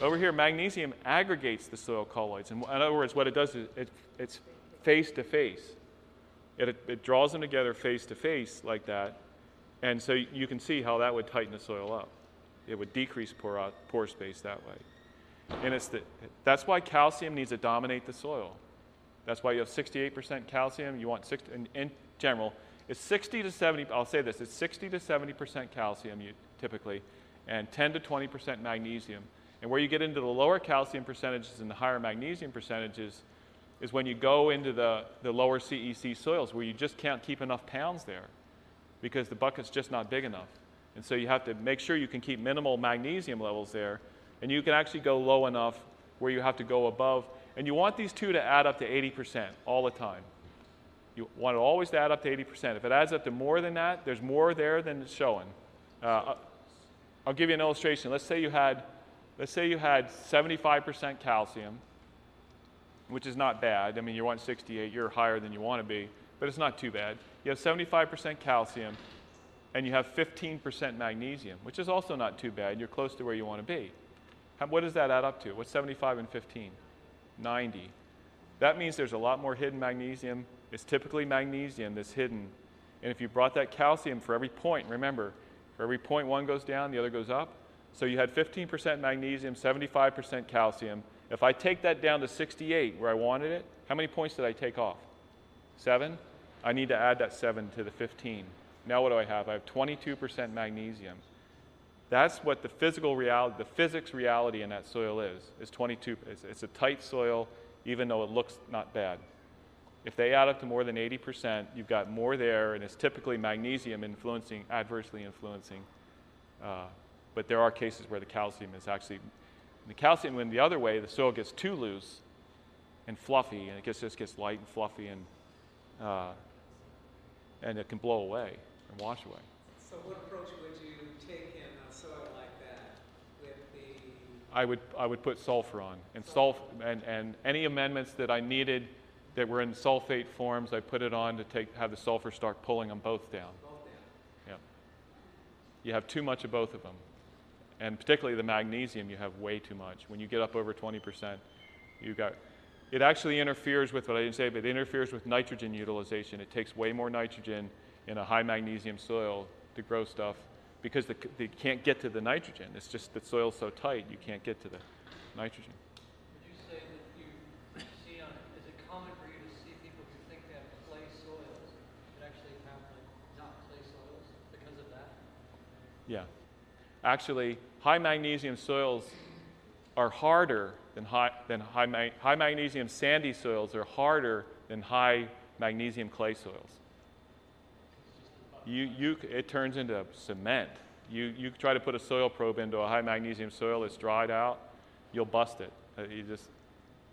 Over here, magnesium aggregates the soil colloids. In other words, what it does is it, it's face to face. It, draws them together face to face like that. And so you can see how that would tighten the soil up. It would decrease pore, out, pore space that way. And it's the, that's why calcium needs to dominate the soil. That's why you have 68% calcium. You want 60, in, in general, it's 60 to 70, I'll say this, it's 60 to 70% calcium typically, and 10 to 20% magnesium. And where you get into the lower calcium percentages and the higher magnesium percentages is when you go into the, the lower CEC soils where you just can't keep enough pounds there because the bucket's just not big enough. And so you have to make sure you can keep minimal magnesium levels there. And you can actually go low enough where you have to go above. And you want these two to add up to 80% all the time. You want it always to add up to 80%. If it adds up to more than that, there's more there than it's showing. Uh, I'll give you an illustration. Let's say you had, let's say you had 75% calcium, which is not bad. I mean, you want 68, you're higher than you want to be, but it's not too bad. You have 75% calcium, and you have 15% magnesium, which is also not too bad. You're close to where you want to be. How, what does that add up to? What's 75 and 15? 90. That means there's a lot more hidden magnesium. It's typically magnesium that's hidden. And if you brought that calcium for every point, remember, for every point one goes down, the other goes up. So you had 15% magnesium, 75% calcium. If I take that down to 68 where I wanted it, how many points did I take off? Seven? I need to add that seven to the 15. Now what do I have? I have 22% magnesium. That's what the physical reality, the physics reality in that soil is. Is 22. It's, it's a tight soil, even though it looks not bad. If they add up to more than 80%, you've got more there, and it's typically magnesium influencing, adversely influencing. Uh, but there are cases where the calcium is actually, the calcium went the other way, the soil gets too loose and fluffy, and it gets, just gets light and fluffy, and, uh, and it can blow away and wash away. So what approach would you take in a soil like that with the, I would, I would put sulfur on, and, sulf- and, and any amendments that I needed that were in sulfate forms, I put it on to take, have the sulfur start pulling them both down. Yeah. You have too much of both of them. And particularly the magnesium, you have way too much. When you get up over 20%, you got it actually interferes with what I didn't say, but it interferes with nitrogen utilization. It takes way more nitrogen in a high magnesium soil to grow stuff because the, they can't get to the nitrogen. It's just the soil's so tight, you can't get to the nitrogen. Would you say that you see on, is it common for you to see people who think they have clay soils that actually have like not clay soils because of that? Yeah. Actually, high magnesium soils are harder than high, than high, high magnesium sandy soils are harder than high magnesium clay soils. You, you, it turns into cement. You, you try to put a soil probe into a high magnesium soil that's dried out, you'll bust it. Uh, You just,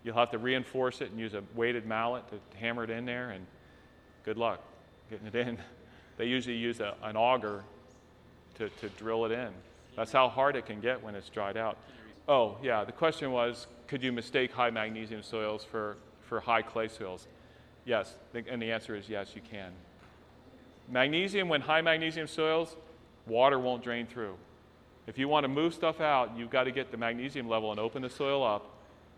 you'll have to reinforce it and use a weighted mallet to hammer it in there, and good luck getting it in. They usually use a, an auger to, to drill it in. That's how hard it can get when it's dried out. Oh, yeah, the question was could you mistake high magnesium soils for, for high clay soils? Yes, and the answer is yes, you can. Magnesium, when high magnesium soils, water won't drain through. If you want to move stuff out, you've got to get the magnesium level and open the soil up.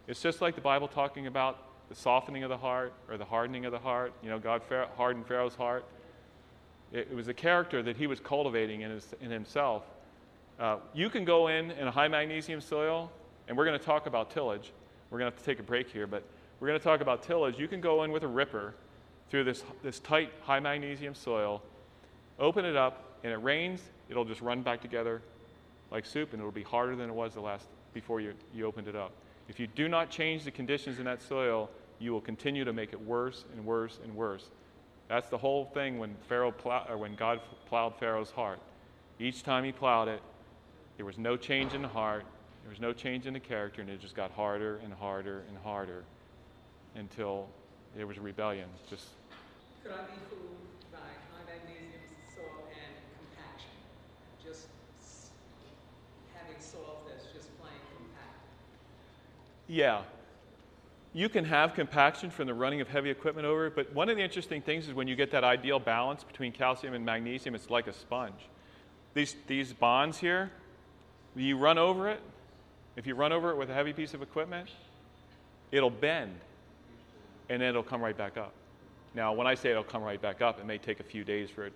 It's just like the Bible talking about the softening of the heart or the hardening of the heart. You know, God hardened Pharaoh's heart. It, was a character that he was cultivating in, his, in himself uh, you can go in in a high magnesium soil, and we're going to talk about tillage. We're going to have to take a break here, but we're going to talk about tillage. You can go in with a ripper through this, this tight high magnesium soil, open it up, and it rains, it'll just run back together like soup, and it'll be harder than it was the last before you, you opened it up. If you do not change the conditions in that soil, you will continue to make it worse and worse and worse. That's the whole thing when Pharaoh plow, or when God plowed Pharaoh's heart. Each time he plowed it, there was no change in the heart, there was no change in the character, and it just got harder and harder and harder until there was rebellion. Just Could I be fooled by high magnesium soil and compaction? Just having soils that's just plain compact? yeah. You can have compaction from the running of heavy equipment over it, but one of the interesting things is when you get that ideal balance between calcium and magnesium, it's like a sponge. These, these bonds here, you run over it, If you run over it with a heavy piece of equipment, it'll bend and then it'll come right back up. Now, when I say it'll come right back up, it may take a few days for it,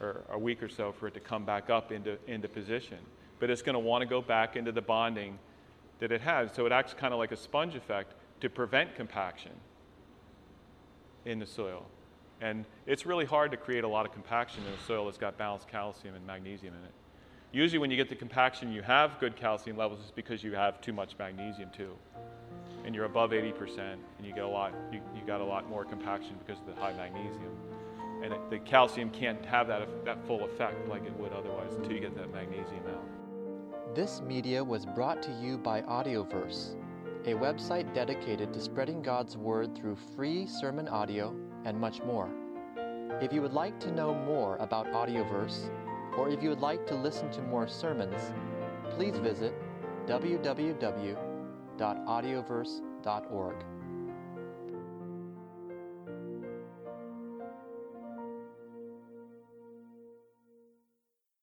or a week or so for it to come back up into, into position. But it's going to want to go back into the bonding that it has. So it acts kind of like a sponge effect to prevent compaction in the soil. And it's really hard to create a lot of compaction in a soil that's got balanced calcium and magnesium in it. Usually, when you get the compaction, you have good calcium levels, is because you have too much magnesium too, and you're above 80%, and you get a lot. You, you got a lot more compaction because of the high magnesium, and it, the calcium can't have that that full effect like it would otherwise until you get that magnesium out. This media was brought to you by Audioverse, a website dedicated to spreading God's Word through free sermon audio and much more. If you would like to know more about Audioverse, or if you would like to listen to more sermons, please visit www.audioverse.org.